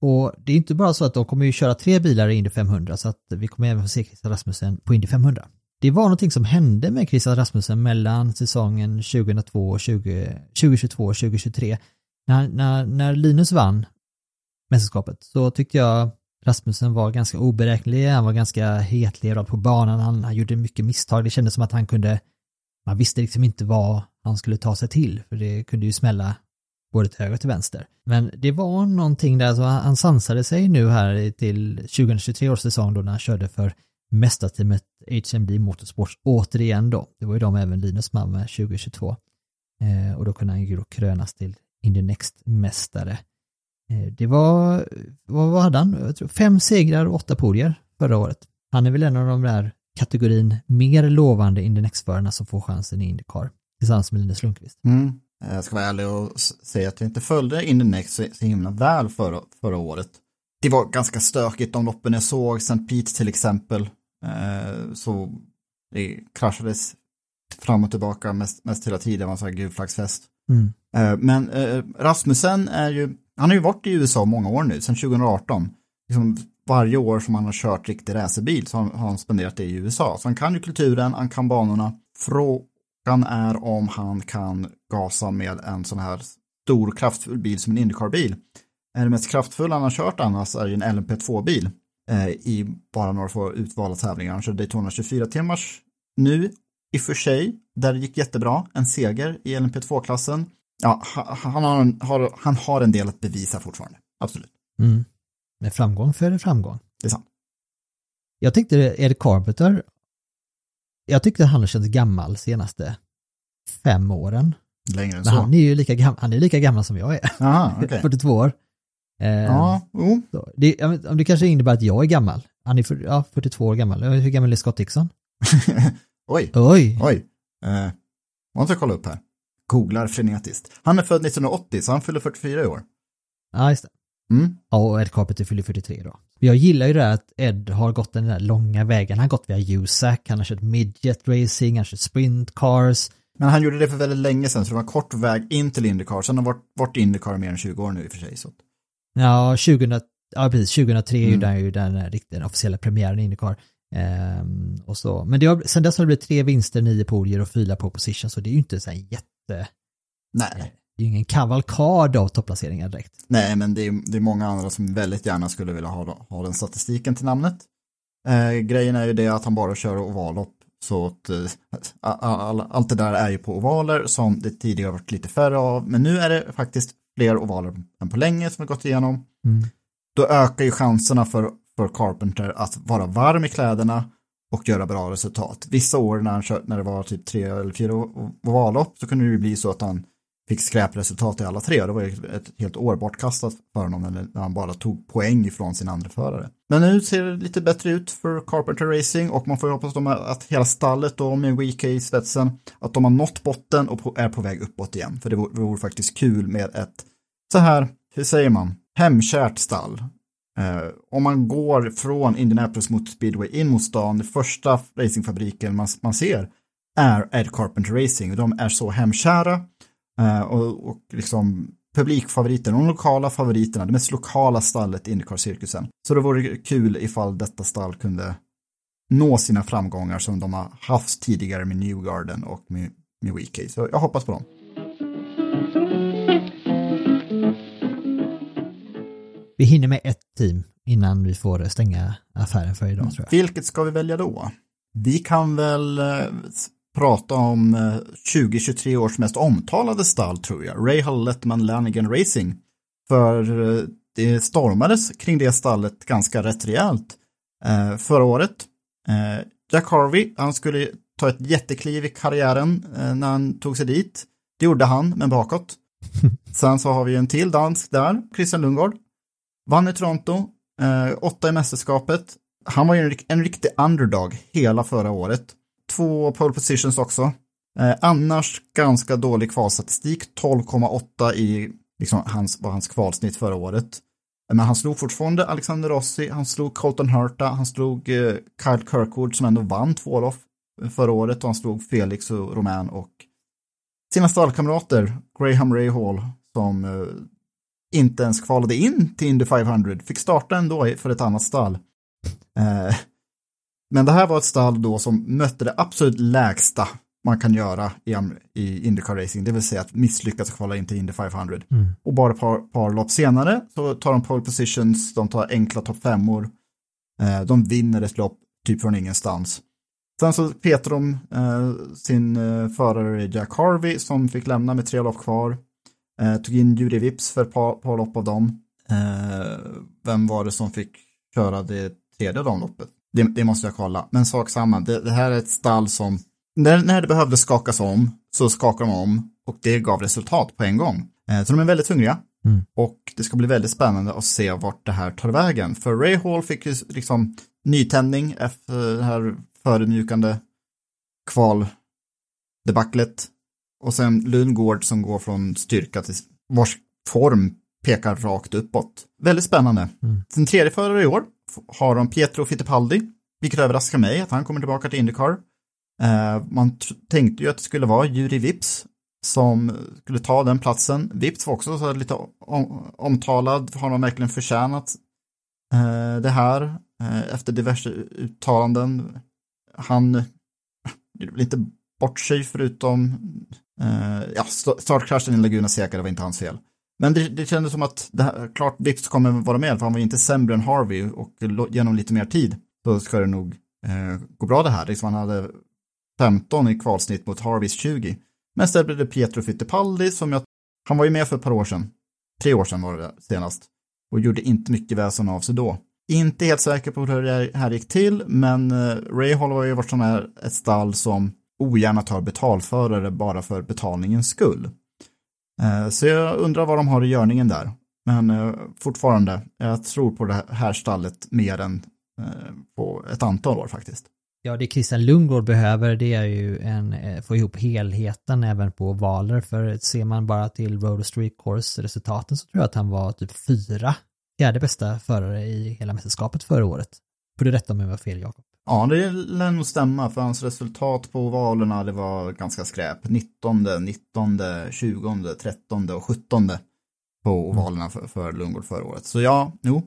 Och det är inte bara så att de kommer ju köra tre bilar i Indy 500 så att vi kommer även få se Christian Rasmussen på Indy 500. Det var någonting som hände med Christian Rasmussen mellan säsongen 2002 och 20, 2022 och 2023. När, när, när Linus vann mästerskapet så tyckte jag Rasmussen var ganska oberäknelig, han var ganska hetlevrad på banan, han, han gjorde mycket misstag, det kändes som att han kunde, man visste liksom inte vad han skulle ta sig till, för det kunde ju smälla både till höger och till vänster. Men det var någonting där, så han, han sansade sig nu här till 2023 års säsong då när han körde för mästarteamet HMD Motorsports återigen då. Det var ju de även Linus vann med 2022. Eh, och då kunde han ju då krönas till Indy Next-mästare. Eh, det var, vad, vad hade han? Jag tror fem segrar och åtta podier förra året. Han är väl en av de där kategorin mer lovande Indy Next-förarna som får chansen i Indycar tillsammans med Linus Lundqvist. Mm. Jag ska vara ärlig och säga att jag inte följde Indy Next så, så himla väl förra, förra året. Det var ganska stökigt de loppen jag såg, St. Pete till exempel. Eh, så det kraschades fram och tillbaka mest, mest hela tiden, det sån här gulflaggsfest. Mm. Eh, men eh, Rasmussen är ju, han har ju varit i USA många år nu, sedan 2018. Liksom varje år som han har kört riktig racerbil så har han spenderat det i USA. Så han kan ju kulturen, han kan banorna. Frågan är om han kan gasa med en sån här stor kraftfull bil som en Indycar-bil. Det mest kraftfulla han har kört annars är ju en LMP2-bil eh, i bara några få utvalda tävlingar. Han körde Daytona 24 timmars nu i och för sig, där det gick jättebra, en seger i LMP2-klassen. Ja, han har, en, har, han har en del att bevisa fortfarande, absolut. Mm. Med framgång för framgång. Det är sant. Jag tyckte Ed Carpenter, jag tyckte han har känts gammal senaste fem åren. Längre än Men så. han är ju lika, gam, han är lika gammal som jag är. Aha, okej. 42 år. Eh, Ja, jo. så. det, det kanske innebär att jag är gammal. Han är för, ja, 42 år gammal. Hur gammal är Scott Dixon? Oj, Oj! oj. Eh, måste jag kolla upp här. Googlar frenetiskt. Han är född 1980, så han fyller 44 i år. Ja, just det. Mm. Ja, och Ed Carpenter fyller 43 då. Jag gillar ju det att Ed har gått den där långa vägen. Han har gått via USAC, han har kört midget racing, han har kört sprint cars. Men han gjorde det för väldigt länge sedan, så det var en kort väg in till Indycar. Han har varit, varit i Indycar mer än 20 år nu i och för sig. Så. Ja, 2000, ja precis, 2003 Mm. gjorde han ju den, riktiga- den officiella premiären i Indycar. Ehm, och så. Men det har, sen dess har det blivit tre vinster, nio podier och fyra på position, så det är ju inte så här jätte... Nej. Det är ju ingen kavalkad av topplaceringar direkt. Nej, men det är, det är många andra som väldigt gärna skulle vilja ha, ha den statistiken till namnet. Eh, grejen är ju det att han bara kör ovallopp. Så att eh, all, allt det där är ju på ovaler som det tidigare varit lite färre av. Men nu är det faktiskt fler ovaler än på länge som vi gått igenom. Mm. Då ökar ju chanserna för, för Carpenter att vara varm i kläderna och göra bra resultat. Vissa år när, han kör, när det var typ tre eller fyra vallopp så kunde det ju bli så att han fick skräpresultat i alla tre. Det var ju ett helt år bortkastat för honom när han bara tog poäng ifrån sin andra förare. Men nu ser det lite bättre ut för Carpenter Racing och man får ju hoppas att de har- att hela stallet då med WK i spetsen, att de har nått botten och är på väg uppåt igen. För det vore, vore faktiskt kul med ett, så här, hur säger man, hemkärt stall. Eh, om man går från Indianapolis mot Speedway in mot stan, den första racingfabriken man, man ser är Ed Carpenter Racing och de är så hemkära eh, och, och liksom publikfavoriter, de lokala favoriterna, det mest lokala stallet i Indycar-cirkusen. Så det vore kul ifall detta stall kunde nå sina framgångar som de har haft tidigare med Newgarden och med, med Weekay. Så jag hoppas på dem. Vi hinner med ett team innan vi får stänga affären för idag tror jag. Vilket ska vi välja då? Vi kan väl eh, prata om eh, 2023 års mest omtalade stall tror jag. Rahal Lettman Lanigan Racing. För eh, det stormades kring det stallet ganska rätt rejält eh, förra året. Eh, Jack Harvey, han skulle ta ett jättekliv i karriären eh, när han tog sig dit. Det gjorde han, men bakåt. Sen så har vi en till dansk där, Christian Lundgaard. Vann i Toronto, eh, åtta i mästerskapet. Han var ju en, en riktig underdog hela förra året. Två pole positions också. Eh, annars ganska dålig kvalstatistik, 12,8 i liksom hans, var hans kvalsnitt förra året. Men han slog fortfarande Alexander Rossi, han slog Colton Hurta, han slog eh, Kyle Kirkwood som ändå vann två lopp förra året och han slog Felix och Romain och sina stallkamrater, Graham Ray Hall, som eh, inte ens kvalade in till Indy 500, fick starta ändå för ett annat stall. Eh, men det här var ett stall då som mötte det absolut lägsta man kan göra i, i Indycar Racing, det vill säga att misslyckas kvala in till Indy 500. Mm. Och bara ett par, par lopp senare så tar de pole positions, de tar enkla topp femmor, eh, de vinner ett lopp typ från ingenstans. Sen så petar de eh, sin eh, förare Jack Harvey som fick lämna med tre lopp kvar. Eh, tog in Juri Vips för ett par, par lopp av dem. Eh, vem var det som fick köra det tredje av dem loppet? Det, det, måste jag kolla. Men sak samma, det, det, här är ett stall som när, när det behövde skakas om så skakade de om och det gav resultat på en gång. Eh, så de är väldigt hungriga. Mm. Och det ska bli väldigt spännande att se vart det här tar vägen. För Ray Hall fick ju liksom nytändning efter det här förödmjukande kvaldebaclet. Och sen Lundgård som går från styrka till vars form pekar rakt uppåt. Väldigt spännande. Mm. Sen tredje förare i år har de Pietro Fittipaldi, vilket överraskar mig att han kommer tillbaka till Indycar. Eh, man tänkte ju att det skulle vara Juri Vips som skulle ta den platsen. Vips var också så lite om omtalad, har man verkligen förtjänat eh, det här eh, efter diverse uttalanden. Han gjorde lite bort sig förutom Uh, ja, startkraschen i Laguna Seca, det var inte hans fel. Men det, det kändes som att det här, klart Vips kommer vara med, för han var inte sämre än Harvey och genom lite mer tid så ska det nog uh, gå bra det här. Liksom han hade 15 i kvalsnitt mot Harveys 20. Men istället blev det Pietro Fittipaldi som jag, han var ju med för ett par år sedan. Tre år sedan var det senast. Och gjorde inte mycket väsen av sig då. Inte helt säker på hur det här gick till, men eh, Ray Hall har ju varit sån här ett stall som ogärna tar betalförare bara för betalningens skull. Eh, så jag undrar vad de har i görningen där. Men eh, fortfarande, jag tror på det här stallet mer än eh, på ett antal år faktiskt. Ja, det Christian Lundgård behöver det är ju en, få ihop helheten även på valer. För ser man bara till Road Street Course-resultaten så tror jag att han var typ fyra fjärde bästa förare i hela mästerskapet förra året. Får du rätta om jag var fel, Jakob? Ja, det lär nog stämma, för hans resultat på valerna det var ganska skräp. 19, 19, 20, 13 och 17 på ovalerna för, för Lundgård förra året. Så ja, jo.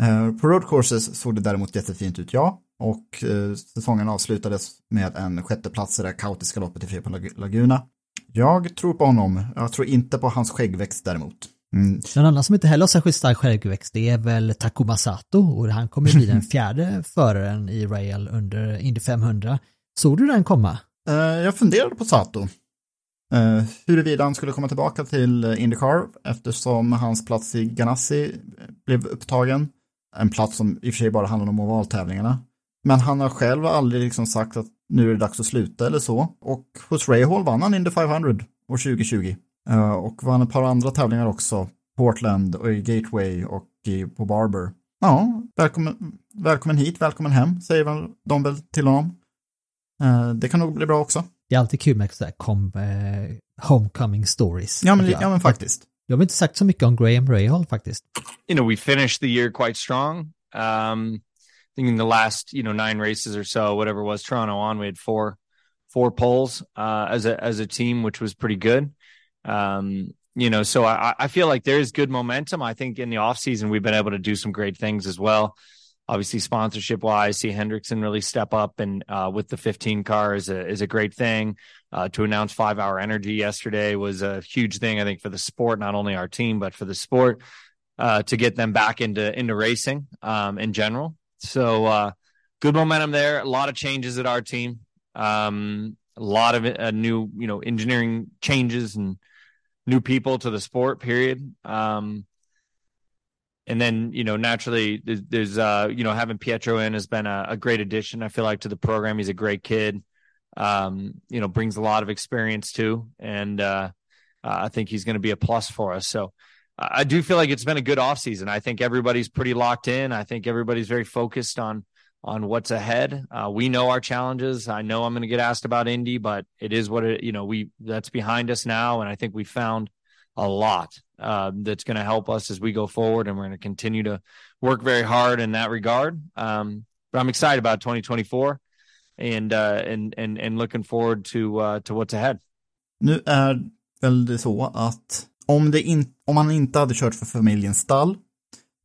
Eh, på road courses såg det däremot jättefint ut, ja. Och eh, säsongen avslutades med en sjätteplats i det kaotiska loppet i Frepa Laguna. Jag tror på honom, jag tror inte på hans skäggväxt däremot. Mm. En annan som inte heller har särskilt stark självväxt det är väl Takuma Sato och han kommer bli den fjärde föraren i Rail under Indy 500. Såg du den komma? Uh, jag funderade på Sato. Uh, huruvida han skulle komma tillbaka till Indycar eftersom hans plats i Ganassi blev upptagen. En plats som i och för sig bara handlar om ovaltävlingarna. Men han har själv aldrig liksom sagt att nu är det dags att sluta eller så. Och hos Rahal vann han Indy 500 år 2020. Uh, och vann ett par andra tävlingar också. Portland och i Gateway och i, på Barber. Ja, välkommen, välkommen hit, välkommen hem, säger väl de väl till honom. Uh, det kan nog bli bra också. Det är alltid kul med sådär kom, uh, homecoming stories. Ja men, ja, men faktiskt. Jag har inte sagt så mycket om Graham Rahal faktiskt. You know, we finished the year quite strong. Um, I think in the last, you know, nine races or so, whatever it was, Toronto on, we had four, four poles uh, as a as a team, which was pretty good. Um, you know, so I, I feel like there is good momentum. I think in the off season we've been able to do some great things as well. Obviously, sponsorship wise, see Hendrickson really step up and uh, with the 15 car is a is a great thing. Uh, to announce five hour energy yesterday was a huge thing, I think, for the sport, not only our team but for the sport. Uh, to get them back into into racing um, in general. So uh, good momentum there. A lot of changes at our team. Um, a lot of uh, new, you know, engineering changes and new people to the sport period. Um and then you know naturally there's, uh you know having pietro in has been a, a, great addition i feel like to the program. He's a great kid. Um you know brings a lot of experience too. And uh, uh i think he's going to be a plus for us. So i do feel like it's been a good off season. I think everybody's pretty locked in. I think everybody's very focused on on what's ahead. Uh, we know our challenges. I know I'm going to get asked about Indy, but it is what it, you know, we, that's behind us now. And I think we found a lot uh, that's going to help us as we go forward, and we're going to continue to work very hard in that regard. Um, but I'm excited about 2024 and uh, and and and looking forward to uh, to what's ahead. Nu är väl det så att om, det in, om han inte hade kört för familjens stall,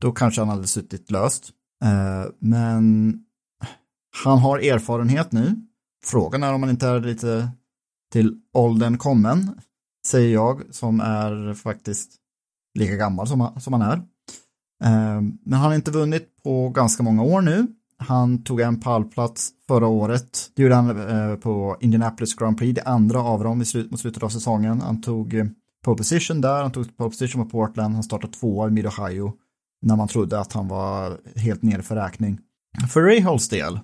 då kanske han hade suttit löst. Eh, men han har erfarenhet nu. Frågan är om han inte är lite till åldern kommen, säger jag, som är faktiskt lika gammal som, som han är. Eh, men han har inte vunnit på ganska många år nu. Han tog en pallplats förra året. Det gjorde han eh, på Indianapolis Grand Prix, det andra av dem i slut, mot slutet av säsongen. Han tog pole position där, han tog pole position på Portland, han startade tvåa i Mid-Ohio när man trodde att han var helt nere för räkning. För Rahols del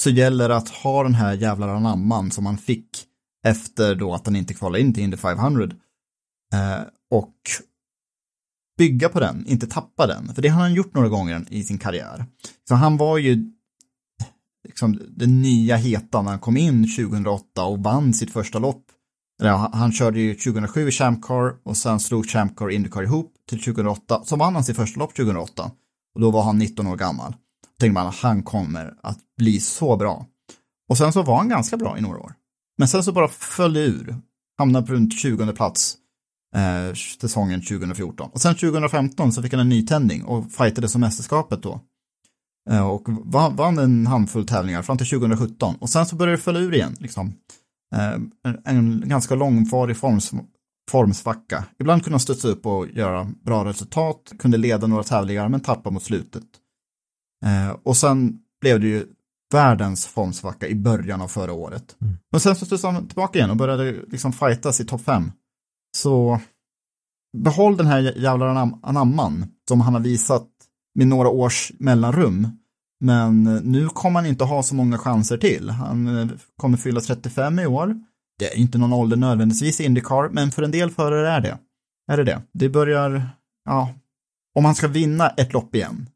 så gäller det att ha den här jävla anamman som han fick efter då att han inte kvalade in till Indy 500 eh, och bygga på den, inte tappa den. För det har han gjort några gånger i sin karriär. Så han var ju liksom den nya heta när han kom in 2008 och vann sitt första lopp. Han körde ju 2007 i Champ Car och sen slog Champ Car och Indycar ihop till 2008. Så vann han sitt första lopp 2008 och då var han 19 år gammal. Då tänkte man att han kommer att bli så bra. Och sen så var han ganska bra i några år. Men sen så bara föll det ur. Hamnade på runt 20 plats eh, säsongen 2014. Och sen 2015 så fick han en nytändning och fightade som mästerskapet då. Eh, och vann, vann en handfull tävlingar fram till 2017. Och sen så började det falla ur igen. Liksom. Eh, en, ganska långvarig forms, formsvacka. Ibland kunde han studsa upp och göra bra resultat, kunde leda några tävlingar men tappa mot slutet. Eh, och sen blev det ju världens formsvacka i början av förra året. Mm. Men sen så han tillbaka igen och började liksom fightas i topp fem. Så behåll den här jävla anamman som han har visat med några års mellanrum. Men nu kommer han inte ha så många chanser till. Han eh, kommer fylla 35 i år. Det är inte någon ålder nödvändigtvis i Indycar, men för en del förare är det. Är det det? Det börjar, ja, om han ska vinna ett lopp igen,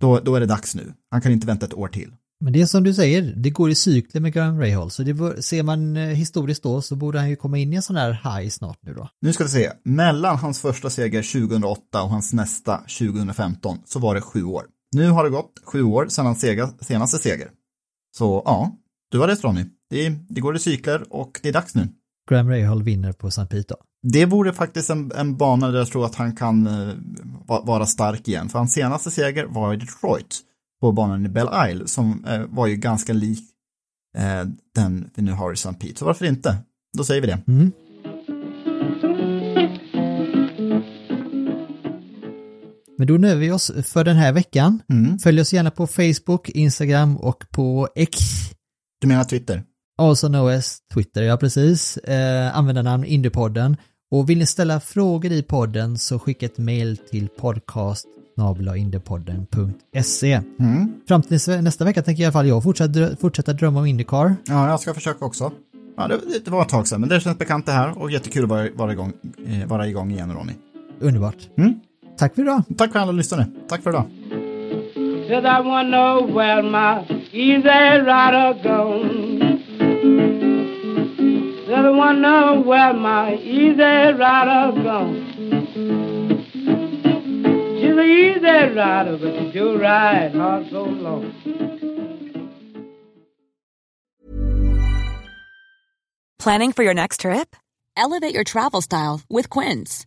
då, då är det dags nu. Han kan inte vänta ett år till. Men det är som du säger, det går i cykler med Graham Rahal, så det ser man eh, historiskt då så borde han ju komma in i en sån här high snart nu då. Nu ska vi se, mellan hans första seger 2008 och hans nästa 2015 så var det sju år. Nu har det gått sju år sedan hans senaste seger. Så ja, du har rätt Ronny. Det, det går i cykler och det är dags nu. Graham Rahal vinner på St. Pete då? Det vore faktiskt en, en bana där jag tror att han kan uh, vara stark igen, för hans senaste seger var i Detroit på banan i Belle Isle som eh, var ju ganska lik eh, den vi nu har i St. Pete. Så varför inte? Då säger vi det. Mm. Men då nöjer vi oss för den här veckan. Mm. Följ oss gärna på Facebook, Instagram och på X. Du menar Twitter? As Twitter, ja precis. Eh, användarnamn Indiepodden. Och vill ni ställa frågor i podden så skicka ett mail till podcast snabelaindepodden.se. Mm. Fram till nästa vecka tänker i alla fall jag fortsätta, fortsätta drömma om Indycar. Ja, jag ska försöka också. Ja, det, det var ett tag sedan, men det känns bekant det här och jättekul att vara, vara, igång, eh, vara igång igen, Ronny. Underbart. Mm. Tack för idag. Tack för alla lyssnare. Tack för idag. Said I wanna know where my easy rider gone. Said I wanna know where my easy rider gone. She's a easy rider, but she do ride hard so long. Planning for your next trip? Elevate your travel style with Quince.